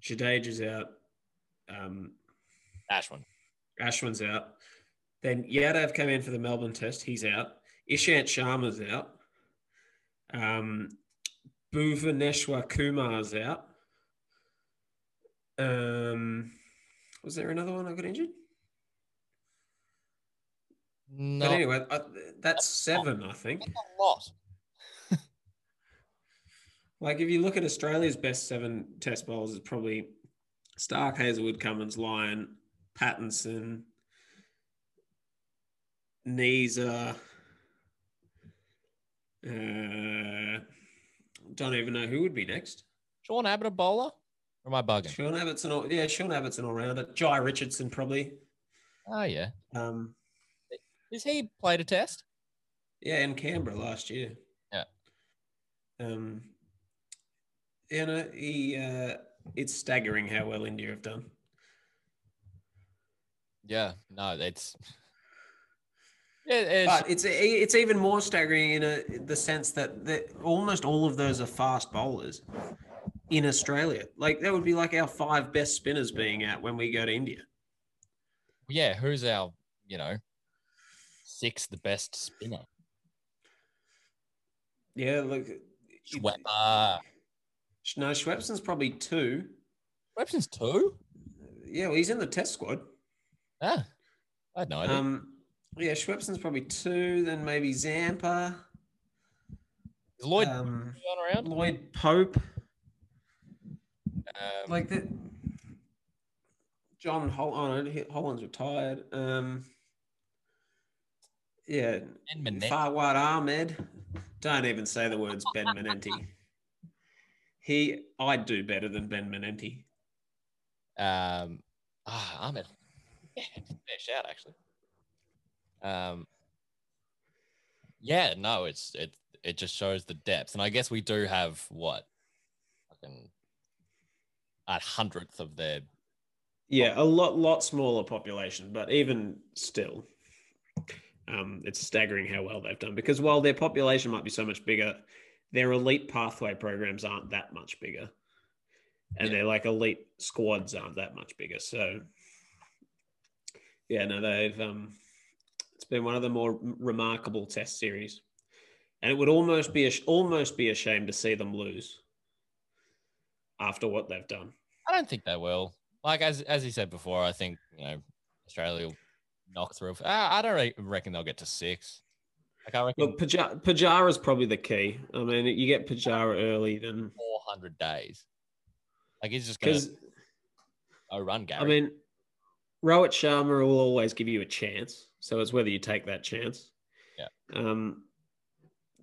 Jadeja's out. Um, Ashwin. Ashwin's out. Then Yadav came in for the Melbourne test. He's out. Ishant Sharma's out. Um, Bhuvneshwar Kumar's out. Um, was there another one I got injured? No, But anyway, I, that's seven, I think. that's a lot. Like if you look at Australia's best seven test bowlers, it's probably Starc, Hazlewood, Cummins, Lyon, Pattinson, Neser. Uh, don't even know who would be next. Sean Abbott a bowler? Or am I bugging? Sean Abbott's an all, yeah, Sean Abbott's an all rounder. Jhye Richardson probably. Oh yeah. Um, Is he played a test? yeah, in Canberra last year. Yeah. Um, you know, he uh, it's staggering how well India have done. Yeah. No, it's. Yeah, it's, But it's it's even more staggering in a, the sense that the, almost all of those are fast bowlers in Australia. Like that would be like our five best spinners being out when we go to India. yeah. Who's our, you know, sixth best spinner? Yeah, look. Schwepper. No, Swepson's probably two. Webson's two. Yeah, well, he's in the test squad. Ah, I had no idea. Um, yeah, Swepson's probably two. Then maybe Zampa, Lloyd um, around? Lloyd Pope. Um, like that. John Hol- oh, Holland's retired. Um, yeah, Ben. Fawad Ahmed. Don't even say the words Ben Manenti. He, I'd do better than Ben Manenti. Um, ah, Ahmed. Yeah, fair shout actually. Um, yeah, no, it's it it just shows the depth, and I guess we do have what, fucking, a hundredth of their. Yeah, a lot, lot smaller population, but even still, um, it's staggering how well they've done. Because while their population might be so much bigger, their elite pathway programs aren't that much bigger, and Yeah. their like elite squads aren't that much bigger. So, yeah, no, they've um, it's been one of the more remarkable Test series, and it would almost be a, almost be a shame to see them lose after what they've done. I don't think they will. Like as as he said before, I think you know Australia will knock through. I, I don't re- reckon they'll get to six. Like I reckon Look, Pujara, Pujara's probably the key. I mean, you get Pujara early, then four hundred days. Like he's just because go run Gary. I mean, Rohit Sharma will always give you a chance, so it's whether you take that chance. Yeah. Um,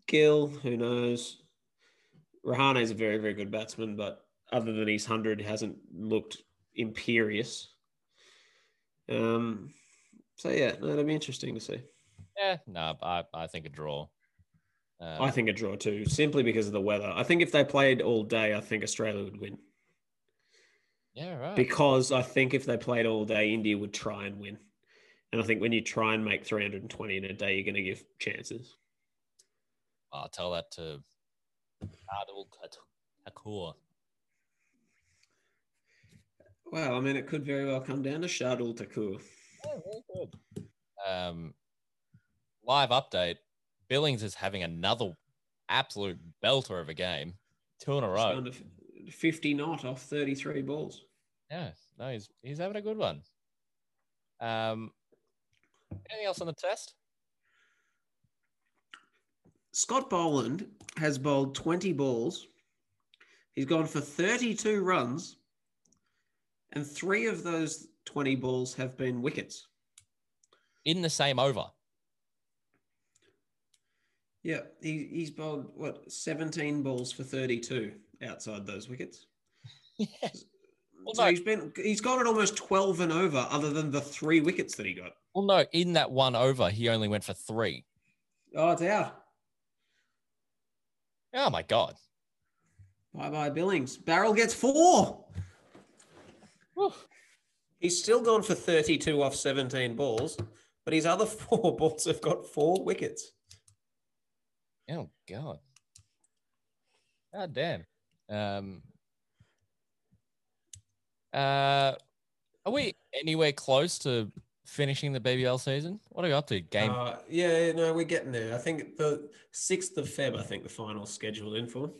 Gill, who knows? Rahane is a very, very good batsman, but other than his hundred, hasn't looked imperious. Um, so yeah, no, that'd be interesting to see. Yeah, no, I, I think a draw. Um, I think a draw too, simply because of the weather. I think if they played all day, I think Australia would win. yeah, right. Because I think if they played all day, India would try and win. And I think when you try and make 320 in a day, you're going to give chances. I'll tell that to Adil. Well, I mean, it could very well come down to Shardul Thakur. Yeah, very good. Um, live update. Billings is having another absolute belter of a game. Two in a row. 50 not off 33 balls. Yeah, no, he's he's having a good one. Um, anything else on the test? Scott Boland has bowled 20 balls. He's gone for 32 runs, and three of those 20 balls have been wickets. In the same over. Yeah, he, he's bowled, what, 17 balls for 32 outside those wickets. Yeah. Well, so no. he's been he's got it almost 12 and over, other than the three wickets that he got. Well, no, in that one over, he only went for three. Oh, it's out. Oh my god. Bye bye, Billings. Barrel gets four. Whew. He's still gone for 32 off 17 balls, but his other four balls have got four wickets. Oh god. God damn. Um. Uh, are we anywhere close to finishing the BBL season? What are you up to? Game. Uh, yeah, no, we're getting there. I think the 6th of Feb, I think the final's scheduled in for.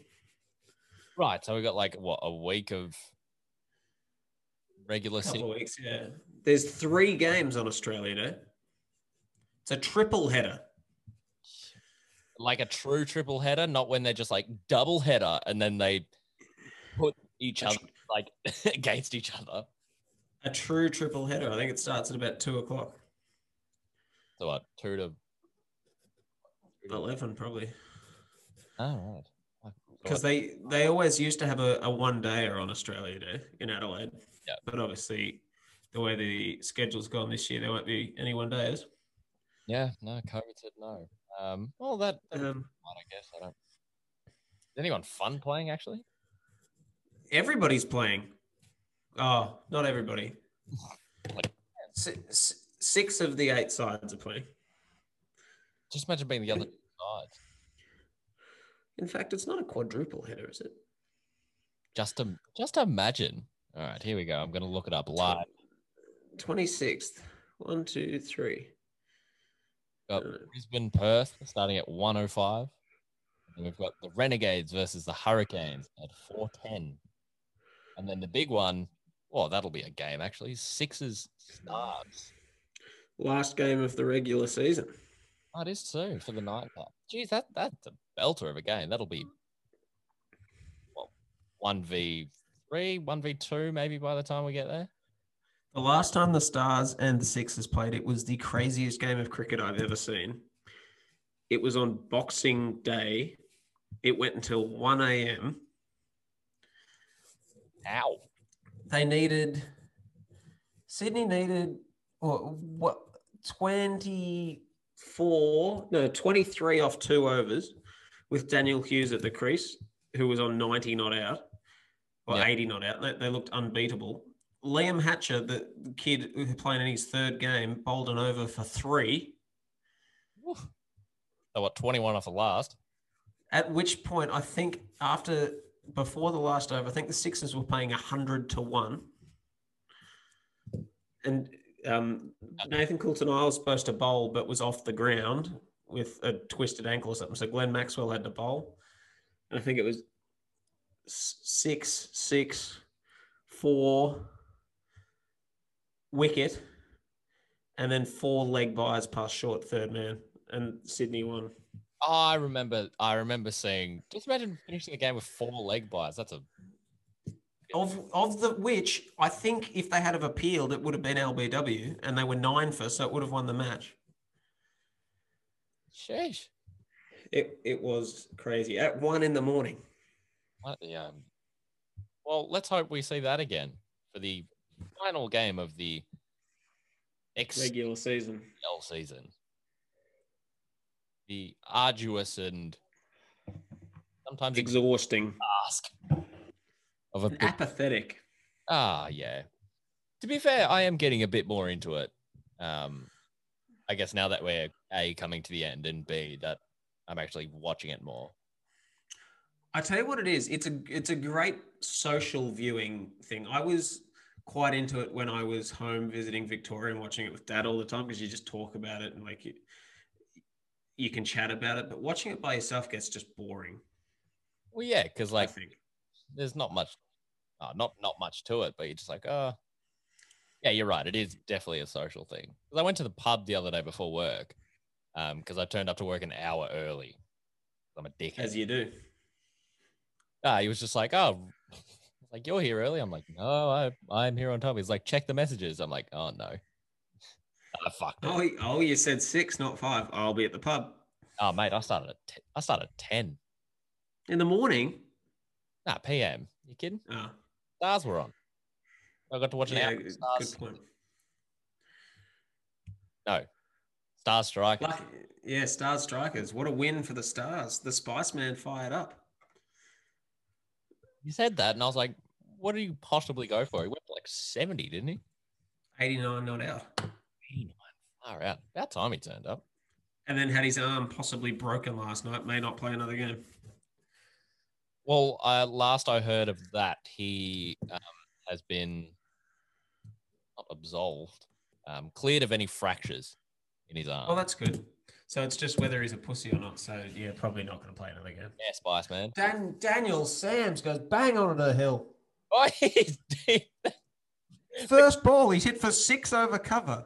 right. So we got like what a week of regular couple weeks, yeah. There's three games on Australia Day. It's a triple header. like a true triple header, not when they're just like double header and then they put each other like against each other. A true triple header. I think it starts at about two o'clock. So what? Two to. 11, probably. Oh, right. Because they, they always used to have a, a one dayer on Australia Day in Adelaide. Yeah. But obviously, the way the schedule's gone this year, there won't be any one days. Yeah, no, COVID said no. Um, well, that, that's Um, fine, I guess. I don't. Is anyone fun playing actually? everybody's playing. Oh, not everybody. Like- Si- si- Six of the eight sides are playing. Just imagine being the other two sides. In fact, it's not a quadruple header, is it? Just to just imagine. All right, here we go. I'm gonna look it up live. 26th. One, two, three. Got Uh, Brisbane, Perth starting at 105. And we've got the Renegades versus the Hurricanes at 410. And then the big one, well, that'll be a game actually. Sixers Stars. Last game of the regular season. Oh, it is soon for the night cap. Geez, that that's a belter of a game. That'll be well, one v three, one v two, maybe by the time we get there. The last time the Stars and the Sixers played, it was the craziest game of cricket I've ever seen. It was on Boxing Day. It went until 1 a.m. Ow. They needed, Sydney needed, what, what 24, no, 23 off two overs with Daniel Hughes at the crease, who was on 90 not out, or Yeah. 80 not out. They, they looked unbeatable. Liam Hatcher, the kid who playing in his third game, bowled an over for three. So what, 21 off the last? At which point, I think after before the last over, I think the Sixers were paying hundred to one, and um, Nathan Coulton was supposed to bowl, but was off the ground with a twisted ankle or something. So Glenn Maxwell had to bowl, and I think it was six, six, four, wicket, and then four leg byes past short third man, and Sydney won. Oh, I remember. I remember seeing. Just imagine finishing a game with four leg byes. That's a. of of the which I think if they had have appealed, it would have been LBW, and they were nine for, so it would have won the match. Sheesh. It it was crazy at one in the morning. What the um well, let's hope we see that again for the final game of the XL Regular season. season. The arduous and sometimes Exhausting. task of a And big apathetic. Ah, yeah. To be fair, I am getting a bit more into it. Um, I guess now that we're a coming to the end, and b that I'm actually watching it more. I tell you what it is. It's a it's a great social viewing thing. I was quite into it when I was home visiting Victoria and watching it with dad all the time because you just talk about it and like you, can chat about it. But watching it by yourself gets just boring. Well, yeah, because like there's not much, uh, not not much to it, but you're just like, oh, yeah, you're right. It is definitely a social thing. 'Cause I went to the pub the other day before work, um, because I turned up to work an hour early. I'm a dickhead. As you do. Ah, he was just like, oh, like you're here early. I'm like, no, I I'm here on time. He's like, check the messages. I'm like, oh no, I fucked it. Oh, oh, you said six, not five. I'll be at the pub Oh mate, I started at 10, I started at ten. in the morning. Nah, PM. You kidding? Oh, Stars were on. I got to watch an yeah, hour. good, Stars. good point. No, Stars strike. Lucky, yeah, Stars Strikers. What a win for the Stars. The Spice Man fired up. You said that, and I was like, what do you possibly go for? He went for like seventy, didn't he? 89 not out. Far out. About time he turned up. And then had his arm possibly broken last night. May not play another game. Well, uh, last I heard of that, he um, has been not absolved, um, cleared of any fractures in his arm. Oh, that's good. So it's just whether he's a pussy or not. So yeah, probably not going to play another game. yeah, Spice Man. Dan Daniel Sams goes bang onto the hill. Oh, he's First ball, he's hit for six over cover.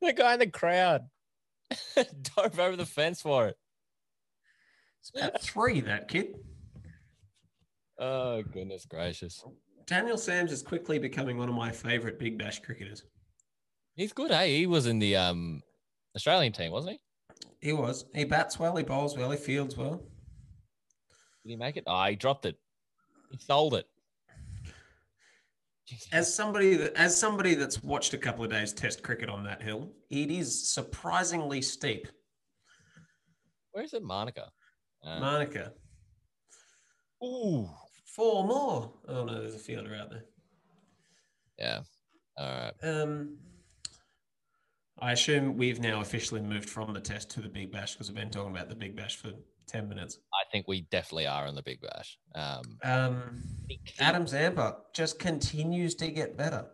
The guy in the crowd dove over the fence for it. It's about three, that kid. Oh goodness gracious, Daniel Sams is quickly becoming one of my favourite Big Bash cricketers. he's good. Hey, he was in the um Australian team, wasn't he? He was. He bats well, he bowls well, he fields well. Did he make it? Oh, he dropped it. He sold it. As somebody that as somebody that's watched a couple of days test cricket on that hill, it is surprisingly steep. Where is it, Manuka? Uh, Manuka. ooh, Four more. Oh no, there's a fielder out there. yeah. All right. Um, I assume we've now officially moved from the test to the Big Bash because we've been talking about the Big Bash for ten minutes. I think we definitely are in the Big Bash. Um, Um, Adam Zampa just continues to get better.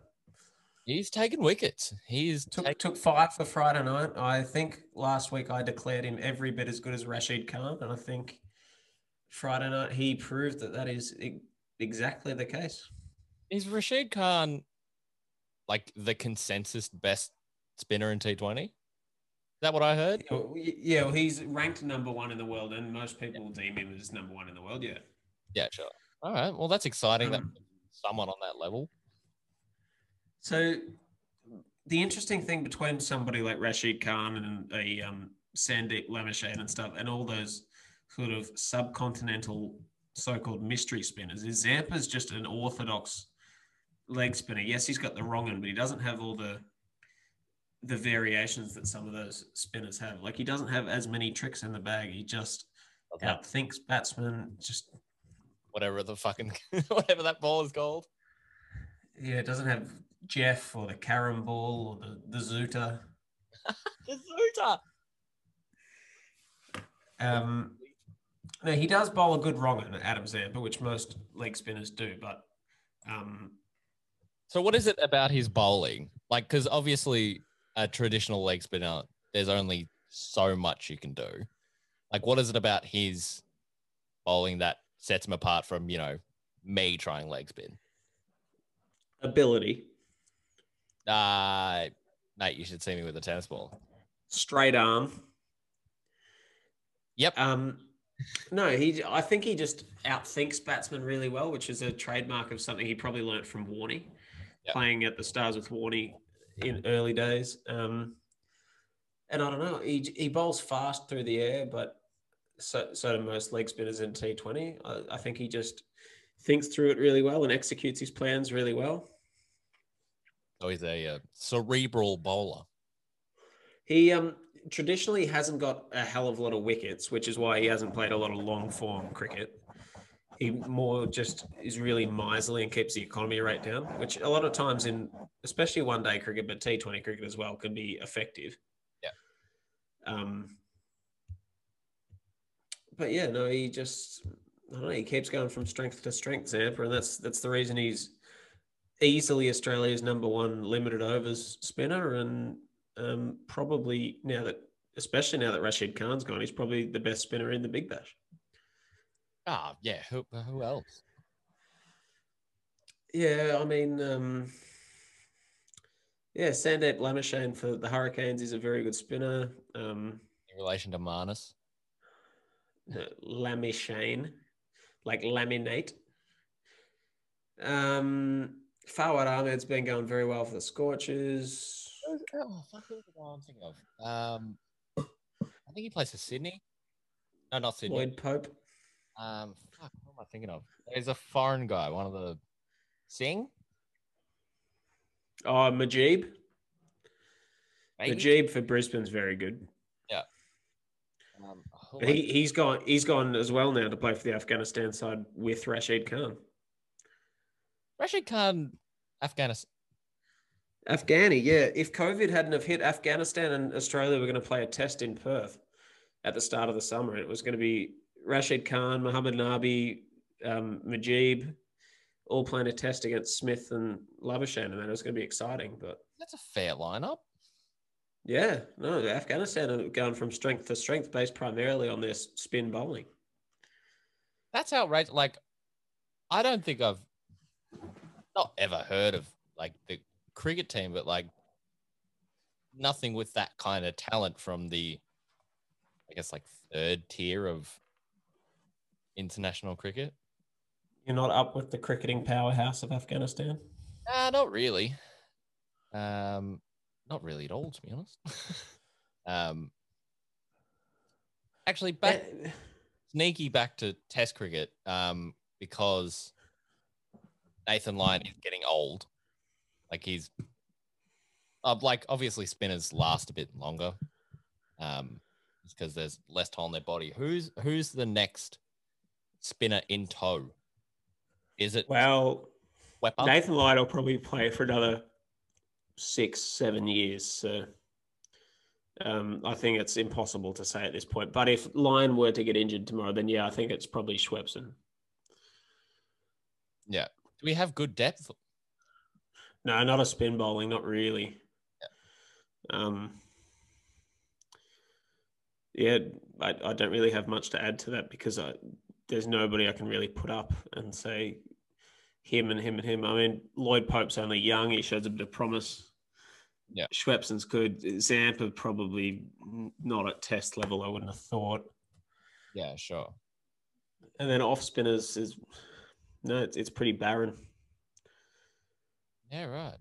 he's taken wickets. He's Took taken. took five for Friday night. I think last week I declared him every bit as good as Rashid Khan, and I think Friday night he proved that that is exactly the case. Is Rashid Khan like the consensus best spinner in T20? Is that what I heard? Yeah, well, yeah, he's ranked number one in the world, and most people deem him as number one in the world. Yeah. Yeah, sure. All right. Well, that's exciting Um, that someone on that level. So the interesting thing between somebody like Rashid Khan and a um, Sandeep Lamichhane and stuff, and all those sort of subcontinental so-called mystery spinners, is Zampa's just an orthodox leg spinner. Yes, he's got the wrong one, but he doesn't have all the the variations that some of those spinners have. Like he doesn't have as many tricks in the bag. He just Doesn't outthinks batsmen. Just Whatever the fucking whatever that ball is called. yeah, it doesn't have Jeff or the carom ball or the the zooter. The zooter. Um, no, he does bowl a good wrong on Adam Zampa, which most leg spinners do. But um, So what is it about his bowling? Like, because obviously a traditional leg spinner, there's only so much you can do. Like, what is it about his bowling that sets him apart from you know me trying leg spin? ability, Uh mate, you should see me with a tennis ball. straight arm. Yep. Um, No, he. I think he just outthinks batsmen really well, which is a trademark of something he probably learnt from Warney, Yeah. playing at the Stars with Warney in early days. Um, and I don't know, he he bowls fast through the air, but so so do most leg spinners in T Twenty. I, I think he just thinks through it really well and executes his plans really well. So he's a uh, cerebral bowler. He um traditionally hasn't got a hell of a lot of wickets, which is why he hasn't played a lot of long form cricket. He more just is really miserly and keeps the economy rate down, which a lot of times in especially one day cricket, but T Twenty cricket as well can be effective. Yeah. Um. But yeah, no, he just I don't know. He keeps going from strength to strength, Zampa, and that's that's the reason he's easily Australia's number one limited overs spinner, and um, probably now that, especially now that Rashid Khan's gone, he's probably the best spinner in the Big Bash. Ah, yeah. Who, who else? Yeah, I mean, um, yeah, Sandeep Lamichhane for the Hurricanes is a very good spinner. Um, In relation to Marnus? Lamichhane, like laminate. Um, Fawad Ahmed's been going very well for the Scorchers. Oh, fuck, who's the guy I'm thinking of? Um, I think he plays for Sydney. No, not Sydney. Lloyd Pope. Um, fuck, what am I thinking of? There's a foreign guy, one of the Sing. Oh, Mujeeb. Maybe? Mujeeb for Brisbane's very good. Um, who But he, he's gone he's gone as well now to play for the Afghanistan side with Rashid Khan. Rashid Khan, Afghanistan. Afghani, yeah. If COVID hadn't have hit, Afghanistan and Australia were going to play a test in Perth at the start of the summer. It was going to be Rashid Khan, Muhammad Nabi, um, Mujeeb, all playing a test against Smith and Labuschagne, and that was going to be exciting. But That's a fair lineup. yeah, no, Afghanistan are going from strength to strength based primarily on their spin bowling. That's outrageous. Like, I don't think I've not ever heard of like the cricket team, but like nothing with that kind of talent from the, I guess, like third tier of international cricket. You're not up with the cricketing powerhouse of Afghanistan. Uh, not really. Um, not really at all, to be honest. um, actually, back Eh, sneaky back to Test cricket, um, because Nathan Lyon is getting old. Like he's, uh, like obviously spinners last a bit longer, um, because there's less toll on their body. Who's who's the next spinner in tow? Is it Well? Nathan Lyon will probably play for another six, seven years. So um, I think it's impossible to say at this point. But if Lyon were to get injured tomorrow, then yeah, I think it's probably Swepson. Yeah. Do we have good depth? No, not a spin bowling, not really. Um, yeah, I, I don't really have much to add to that because I, there's nobody I can really put up and say him and him and him. I mean, Lloyd Pope's only young; he shows a bit of promise. Yeah. Swepson's good. Zampa probably not at test level. I wouldn't have thought. Yeah, sure. And then off spinners is no, it's, it's pretty barren. Yeah, right.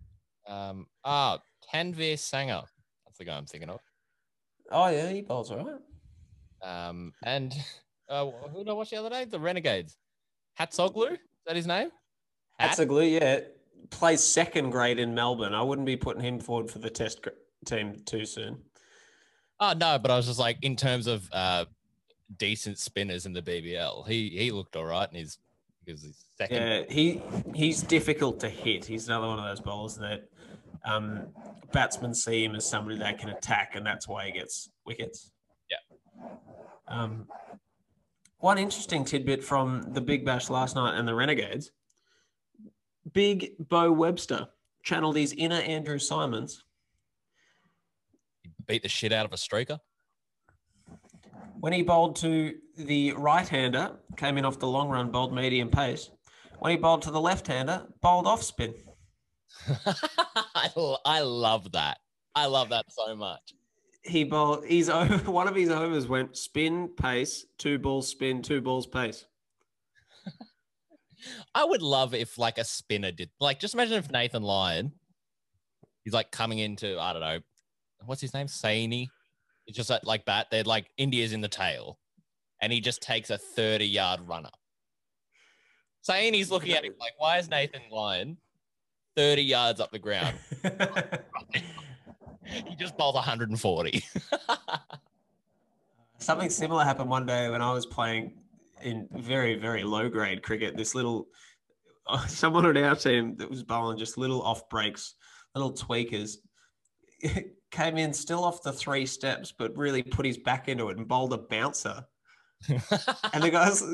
Um, ah, Tanveer Sangha. That's the guy I'm thinking of. Oh yeah, he bowls all right. Um, and uh, who did I watch the other day? The Renegades. Hatzoglou? Is that his name? Hat? Hatzoglou, yeah, plays second grade in Melbourne. I wouldn't be putting him forward for the test team too soon. Oh no, but I was just like in terms of uh decent spinners in the BBL. He he looked all right, and he's because he's second. Yeah, he he's difficult to hit. He's another one of those bowlers that um, batsmen see him as somebody they can attack, and that's why he gets wickets. Yeah. Um, one interesting tidbit from the Big Bash last night and the Renegades: Big Beau Webster channeled his inner Andrew Symonds He beat the shit out of a streaker. when he bowled to the right-hander, came in off the long run, bowled medium pace. When he bowled to the left-hander, bowled off spin. I, I love that. I love that so much. He bowled. He's over. One of his overs went spin pace, two balls spin, two balls pace. I would love if like a spinner did like just imagine if Nathan Lyon he's like coming into I don't know what's his name Saini it's just like, like that they're like India's in the tail and he just takes a 30 yard runner Saini's looking at him like why is Nathan Lyon 30 yards up the ground he just bowled 140 Something similar happened one day when I was playing in very very low grade cricket. This little someone on our team that was bowling just little off breaks, little tweakers, came in still off the three steps, but really put his back into it and bowled a bouncer. and the guys,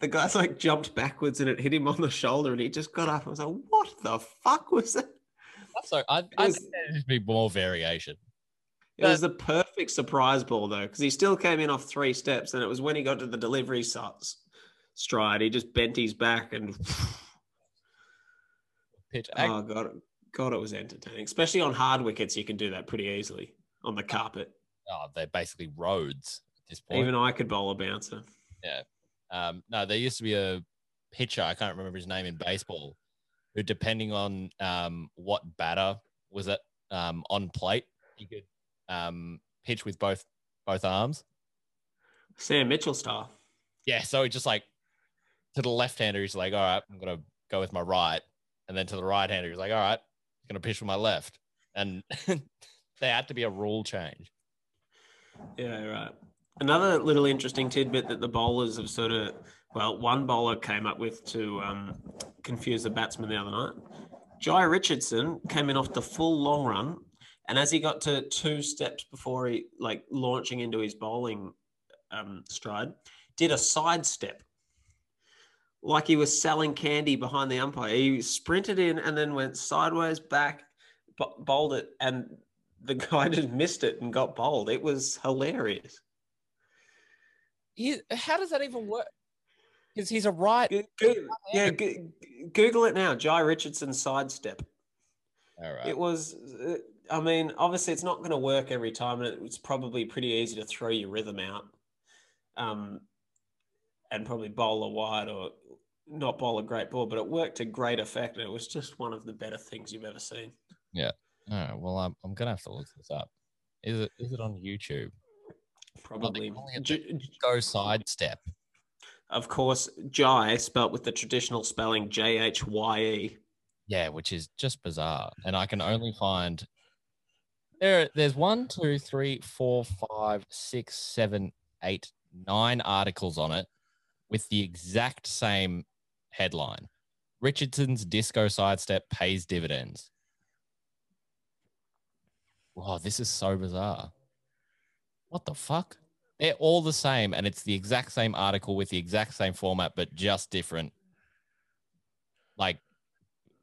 the guys like jumped backwards and it hit him on the shoulder, and he just got up. and was like, "What the fuck was that?" So I, I think there'd be more variation. It was the perfect surprise ball though, because he still came in off three steps, and it was when he got to the delivery stride, he just bent his back and. Pitch. Oh god, god, it was entertaining. Especially on hard wickets, you can do that pretty easily on the carpet. Oh, they're basically roads at this point. Even I could bowl a bouncer. Yeah. Um, no, there used to be a pitcher. I can't remember his name in baseball, who, depending on um, what batter was it um, on plate, he could um, pitch with both both arms. Sam Mitchell style. Yeah, so he just like to the left hander, he's like, all right, I'm gonna go with my right, and then to the right hander, he's like, all right, I'm gonna pitch with my left, and there had to be a rule change. Yeah, right. Another little interesting tidbit that the bowlers have sort of, well, one bowler came up with to um, confuse the batsman the other night. Jhye Richardson came in off the full long run and as he got to two steps before he like launching into his bowling um, stride, did a sidestep. Like he was selling candy behind the umpire. He sprinted in and then went sideways back, bowled it, and the guy just missed it and got bowled. It was hilarious. How does that even work? Because he's a right. Google, yeah, Google it now. Jhye Richardson sidestep. All right. It was uh, I mean, obviously, it's not going to work every time, and it's probably pretty easy to throw your rhythm out, um, and probably bowl a wide or not bowl a great ball. But it worked to great effect, and it was just one of the better things you've ever seen. Yeah. All right. Well, I'm I'm gonna have to look this up. Is it is it on YouTube? Probably. J- go sidestep. Of course, Jhye spelt with the traditional spelling J H Y E. Yeah, which is just bizarre, and I can only find there, there's one, two, three, four, five, six, seven, eight, nine articles on it with the exact same headline. Richardson's disco sidestep pays dividends. Wow, this is so bizarre. What the fuck? They're all the same, and it's the exact same article with the exact same format, but just different. Like,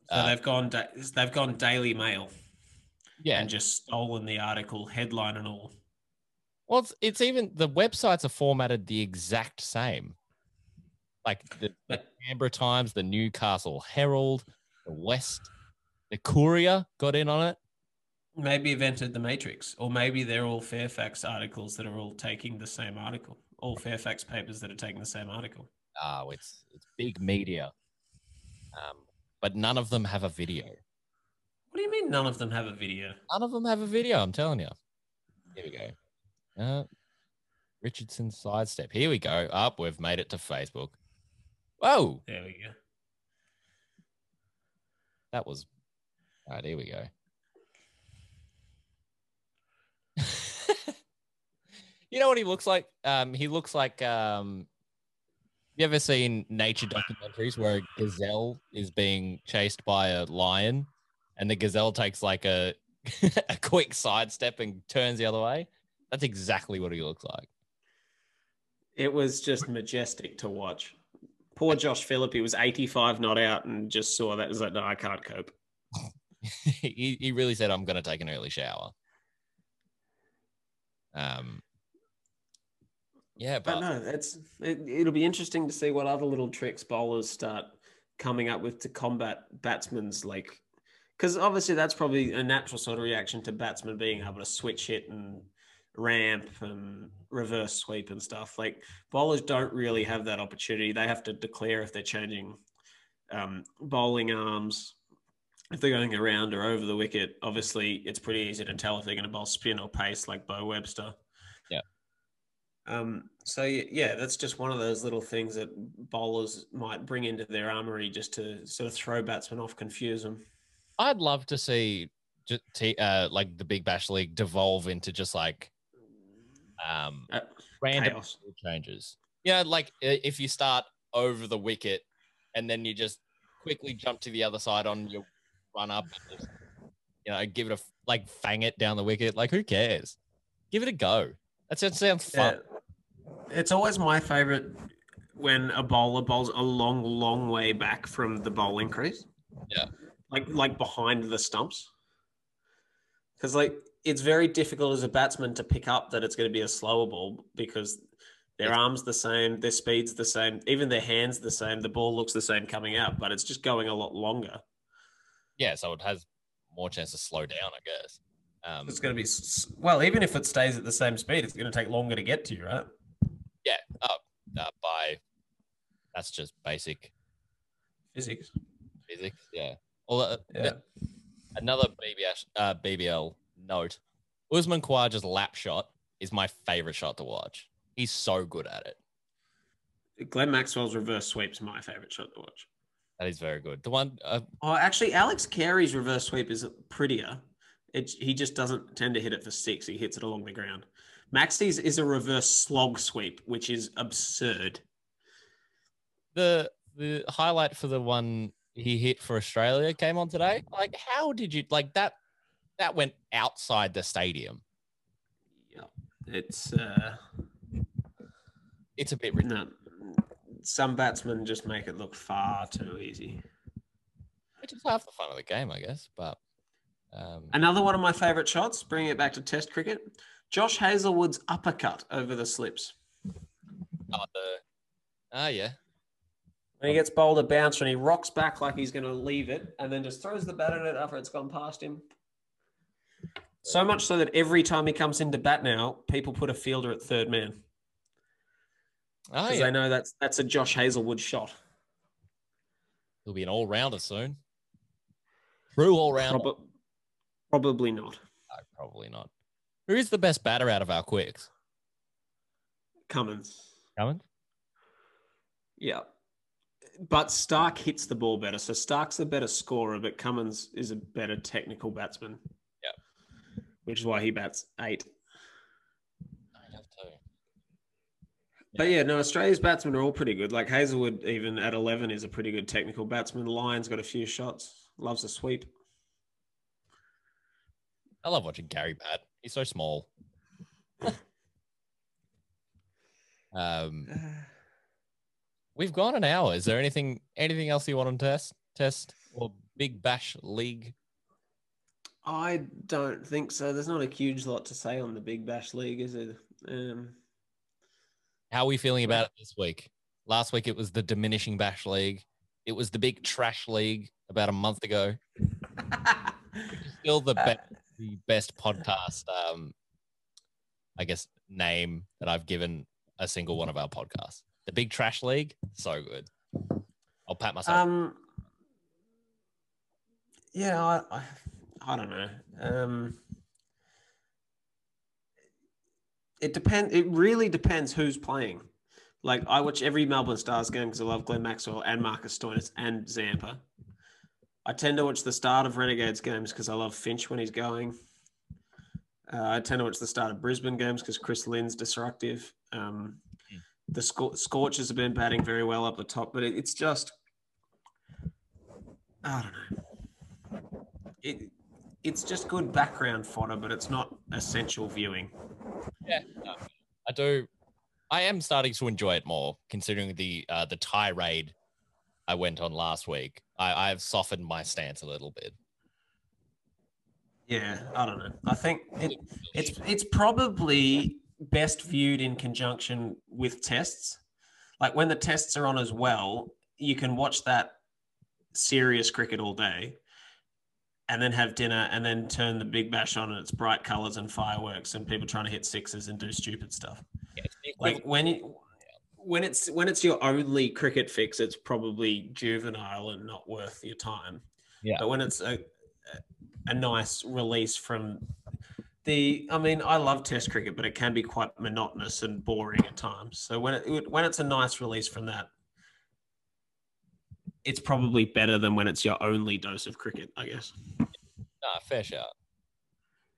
so uh, they've gone. They've gone Daily Mail yeah, and just stolen the article headline and all. Well, it's, it's even the websites are formatted the exact same. Like the, the Canberra Times, the Newcastle Herald, the West, the Courier got in on it. Maybe have entered the Matrix, or maybe they're all Fairfax articles that are all taking the same article. All Fairfax papers that are taking the same article. Oh, it's it's big media, um, but none of them have a video. What do you mean none of them have a video? None of them have a video. I'm telling you. Here we go. Uh, Richardson sidestep. Here we go. Up. we've made it to Facebook. Whoa. There we go. That was. All right. Here we go. You know what he looks like? Um, he looks like. Um, you ever seen nature documentaries where a gazelle is being chased by a lion and the gazelle takes like a a quick sidestep and turns the other way. That's exactly what he looks like. It was just majestic to watch. Poor Josh Philippe, he was 85 not out and just saw that. Was like, no, I can't cope. he, he really said, I'm going to take an early shower. Um, yeah, but, but no, it's it, it'll be interesting to see what other little tricks bowlers start coming up with to combat batsmen's like because obviously that's probably a natural sort of reaction to batsmen being able to switch hit and ramp and reverse sweep and stuff. Like bowlers don't really have that opportunity. They have to declare if they're changing um, bowling arms, if they're going around or over the wicket. Obviously, it's pretty easy to tell if they're going to bowl spin or pace like Beau Webster. Yeah. Um, so yeah, that's just one of those little things that bowlers might bring into their armory just to sort of throw batsmen off, confuse them. I'd love to see uh, like the Big Bash League devolve into just like um Uh, random chaos. changes. Yeah, like if you start over the wicket and then you just quickly jump to the other side on your run up, and just, you know, give it a like fang it down the wicket. Like who cares? Give it a go. That sounds sounds fun. It's always my favorite when a bowler bowls a long, long way back from the bowling crease. Yeah. Like like behind the stumps. Because like it's very difficult as a batsman to pick up that it's going to be a slower ball because their arms the same, their speed's the same, even their hands the same. The ball looks the same coming out, but it's just going a lot longer. Yeah, so it has more chance to slow down, I guess. Um, It's going to be well, even if it stays at the same speed, it's going to take longer to get to you, right? Yeah, uh, uh, by that's just basic Physics. physics. Yeah. Well, uh, Yeah. another BBS, uh, BBL note: Usman Khawaja's lap shot is my favorite shot to watch. He's so good at it. Glenn Maxwell's reverse sweep's my favorite shot to watch. That is very good. The one, uh, Oh, actually, Alex Carey's reverse sweep is prettier. It, he just doesn't tend to hit it for six. He hits it along the ground. Maxi's is a reverse slog sweep, which is absurd. the the highlight for the one he hit for Australia came on today. Like, how did you like that? That went outside the stadium. Yeah, it's uh, It's a bit ridiculous. no. Some batsmen just make it look far too easy. Which is half the fun of the game, I guess. But um, Another one of my favourite shots, bringing it back to Test cricket, Josh Hazlewood's uppercut over the slips. oh, the ah, yeah, When he gets bowled a bouncer and he rocks back like he's going to leave it and then just throws the bat at it after it's gone past him. So much so that every time he comes into bat now, people put a fielder at third man oh because yeah. they know that's that's a Josh Hazlewood shot. He'll be an all rounder soon. True all rounder. Prob- probably not. No, probably not. Who is the best batter out of our quicks? Cummins. Cummins. Yeah. But Starc hits the ball better. So Starc's a better scorer, but Cummins is a better technical batsman. Yeah. Which is why he bats eight. I have to. But yeah, no, Australia's batsmen are all pretty good. Like Hazlewood, even at 11, is a pretty good technical batsman. Lyon's got a few shots, loves a sweep. I love watching Gary bat. He's so small. um, we've gone an hour. Is there anything anything else you want to test? Test or Big Bash League? I don't think so. There's not a huge lot to say on the Big Bash League, is it? Um, How are we feeling about it this week? Last week it was the diminishing Bash League. It was the Big Trash League about a month ago. Still the best, the best podcast. Um, I guess name that I've given a single one of our podcasts. The Big Trash League, so good. I'll pat myself. um, yeah, I, I, I don't know. Um, it depends. It really depends who's playing. Like I watch every Melbourne Stars game because I love Glenn Maxwell and Marcus Stoinis and Zampa. I tend to watch the start of Renegades games because I love Finch when he's going. Uh, I tend to watch the start of Brisbane games because Chris Lynn's disruptive. Um, the Scor- Scorchers have been batting very well up the top, but it, it's just, I don't know. It, it's just good background fodder, but it's not essential viewing. yeah, no, I do. I am starting to enjoy it more, considering the uh, the tirade I went on last week. I, I've softened my stance a little bit. Yeah, I don't know. I think it, it's it's probably best viewed in conjunction with tests. Like when the tests are on as well, you can watch that serious cricket all day. and then have dinner and then turn the big bash on and it's bright colors and fireworks and people trying to hit sixes and do stupid stuff. Yeah, Like when you, when it's when it's your only cricket fix, it's probably juvenile and not worth your time. Yeah. But when it's a a nice release from the, I mean, I love Test cricket, but it can be quite monotonous and boring at times. So when it when it's a nice release from that, it's probably better than when it's your only dose of cricket, I guess. Nah, fair shout.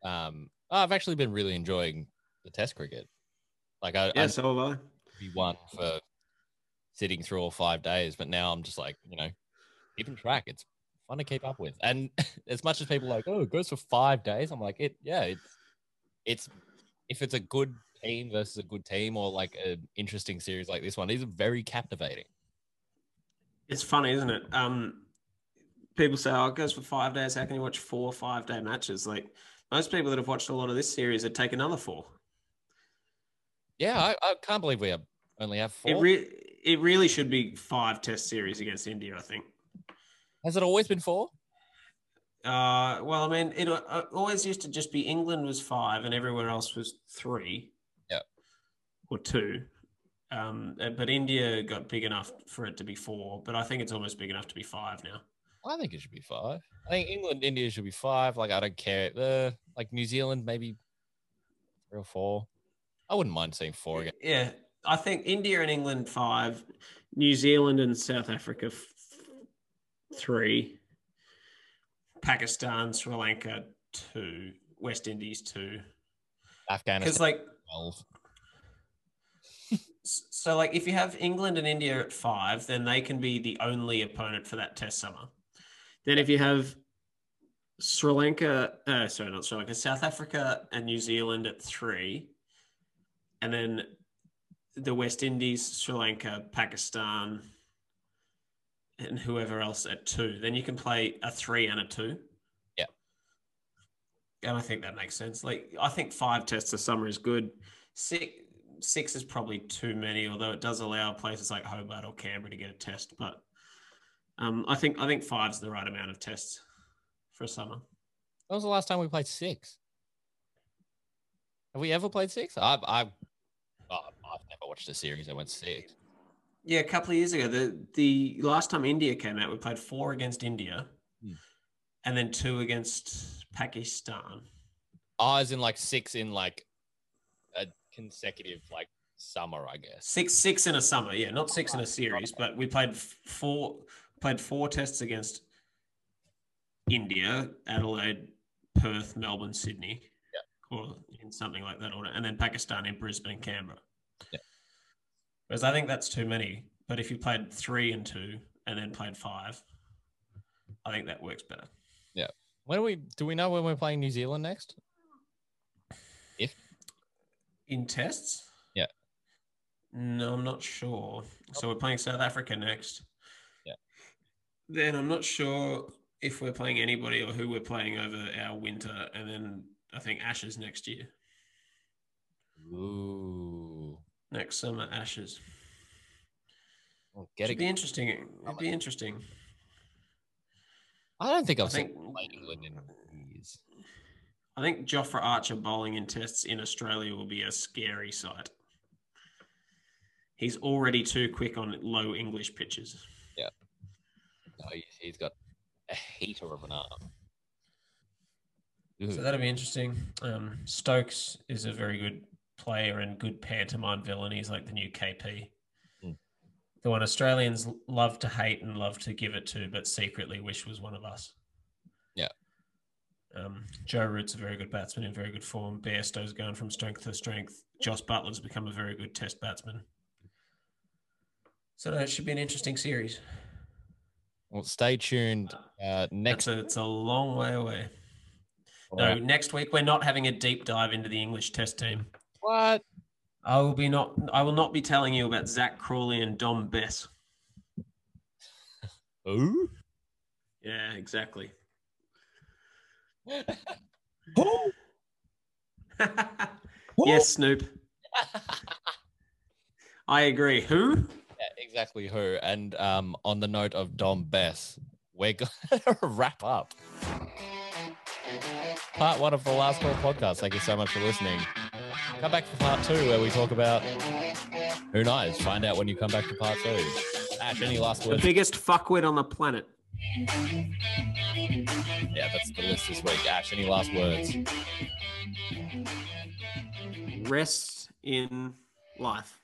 Um, I've actually been really enjoying the Test cricket. Like I, Yeah, I so have I. be one for sitting through all five days, but now I'm just like, you know, keeping track. It's fun to keep up with. And as much as people are like, oh, it goes for five days, I'm like, it, yeah, it's, it's, if it's a good team versus a good team or like an interesting series like this one, these are very captivating. It's funny, isn't it? Um, people say, "Oh, it goes for five days. How can you watch four five-day matches?" Like most people that have watched a lot of this series would take another four. Yeah, I, I can't believe we have only have four. It re- it really should be five Test series against India. I think. Has it always been four? Uh, well, I mean, it uh, always used to just be England was five and everywhere else was three. Yeah. Or two. Um, uh, but India got big enough for it to be four, but I think it's almost big enough to be five now. I think it should be five. I think England, India should be five. Like I don't care. Uh, like New Zealand, maybe three or four. I wouldn't mind seeing four again. Yeah, I think India and England five, New Zealand and South Africa f- three, Pakistan, Sri Lanka two, West Indies two. Because Afghanistan like twelve. so, like if you have England and India at five, then they can be the only opponent for that Test summer. Then if you have Sri Lanka, uh, sorry, not Sri Lanka, South Africa and New Zealand at three, and then the West Indies, Sri Lanka, Pakistan, and whoever else at two, then you can play a three and a two. Yeah. And I think that makes sense. Like I think five tests a summer is good. Six six is probably too many, although it does allow places like Hobart or Canberra to get a test. But um, I think I think five's the right amount of tests for a summer. When was the last time we played six? Have we ever played six? I've, I've, oh, I've watched a series I went six. Yeah, a couple of years ago, the the last time India came out, we played four against India, Hmm. and then two against Pakistan. Oh, as in like six in like a consecutive like summer, I guess. Six six in a summer, yeah, not six in a series, but we played four played four tests against India, Adelaide, Perth, Melbourne, Sydney, Yeah. or in something like that order, and then Pakistan in Brisbane and Canberra. Yeah. Whereas I think that's too many. But if you played three and two and then played five, I think that works better. Yeah. When do we do we know when we're playing New Zealand next? If in tests? Yeah. No, I'm not sure. So we're playing South Africa next. Yeah. Then I'm not sure if we're playing anybody or who we're playing over our winter, and then I think Ashes next year. Ooh, Next summer, Ashes. well, It'd getting. be interesting. It'd be interesting. I don't think I I've seen think played England in years. I think Jofra Archer bowling in tests in Australia will be a scary sight. He's already too quick on low English pitches. No, he's- he's got a heater of an arm. Ooh. So that'll be interesting. Um, Stokes is a very good player and good pantomime villain. He's like the new KP. Hmm. The one Australians love to hate and love to give it to, but secretly wish was one of us. Yeah. Um, Joe Root's a very good batsman in very good form. Bairstow's going from strength to strength. Jos Buttler's become a very good test batsman. So it should be an interesting series. Well, stay tuned. Uh, next, a, it's a long way away. No, next week we're not having a deep dive into the English Test team. What? I will be not. I will not be telling you about Zak Crawley and Dom Bess. Ooh. Yeah, exactly. Who? yes, Snoop. I agree. Who? Yeah, exactly who. And um, on the note of Dom Bess, we're going to wrap up. part one of the Last Call podcast. Thank you so much for listening. Come back for part two where we talk about who knows. Find out when you come back to part two. Ash, any last The words? biggest fuckwit on the planet. Yeah, that's the list this week. Ash, any last words? Rest in life.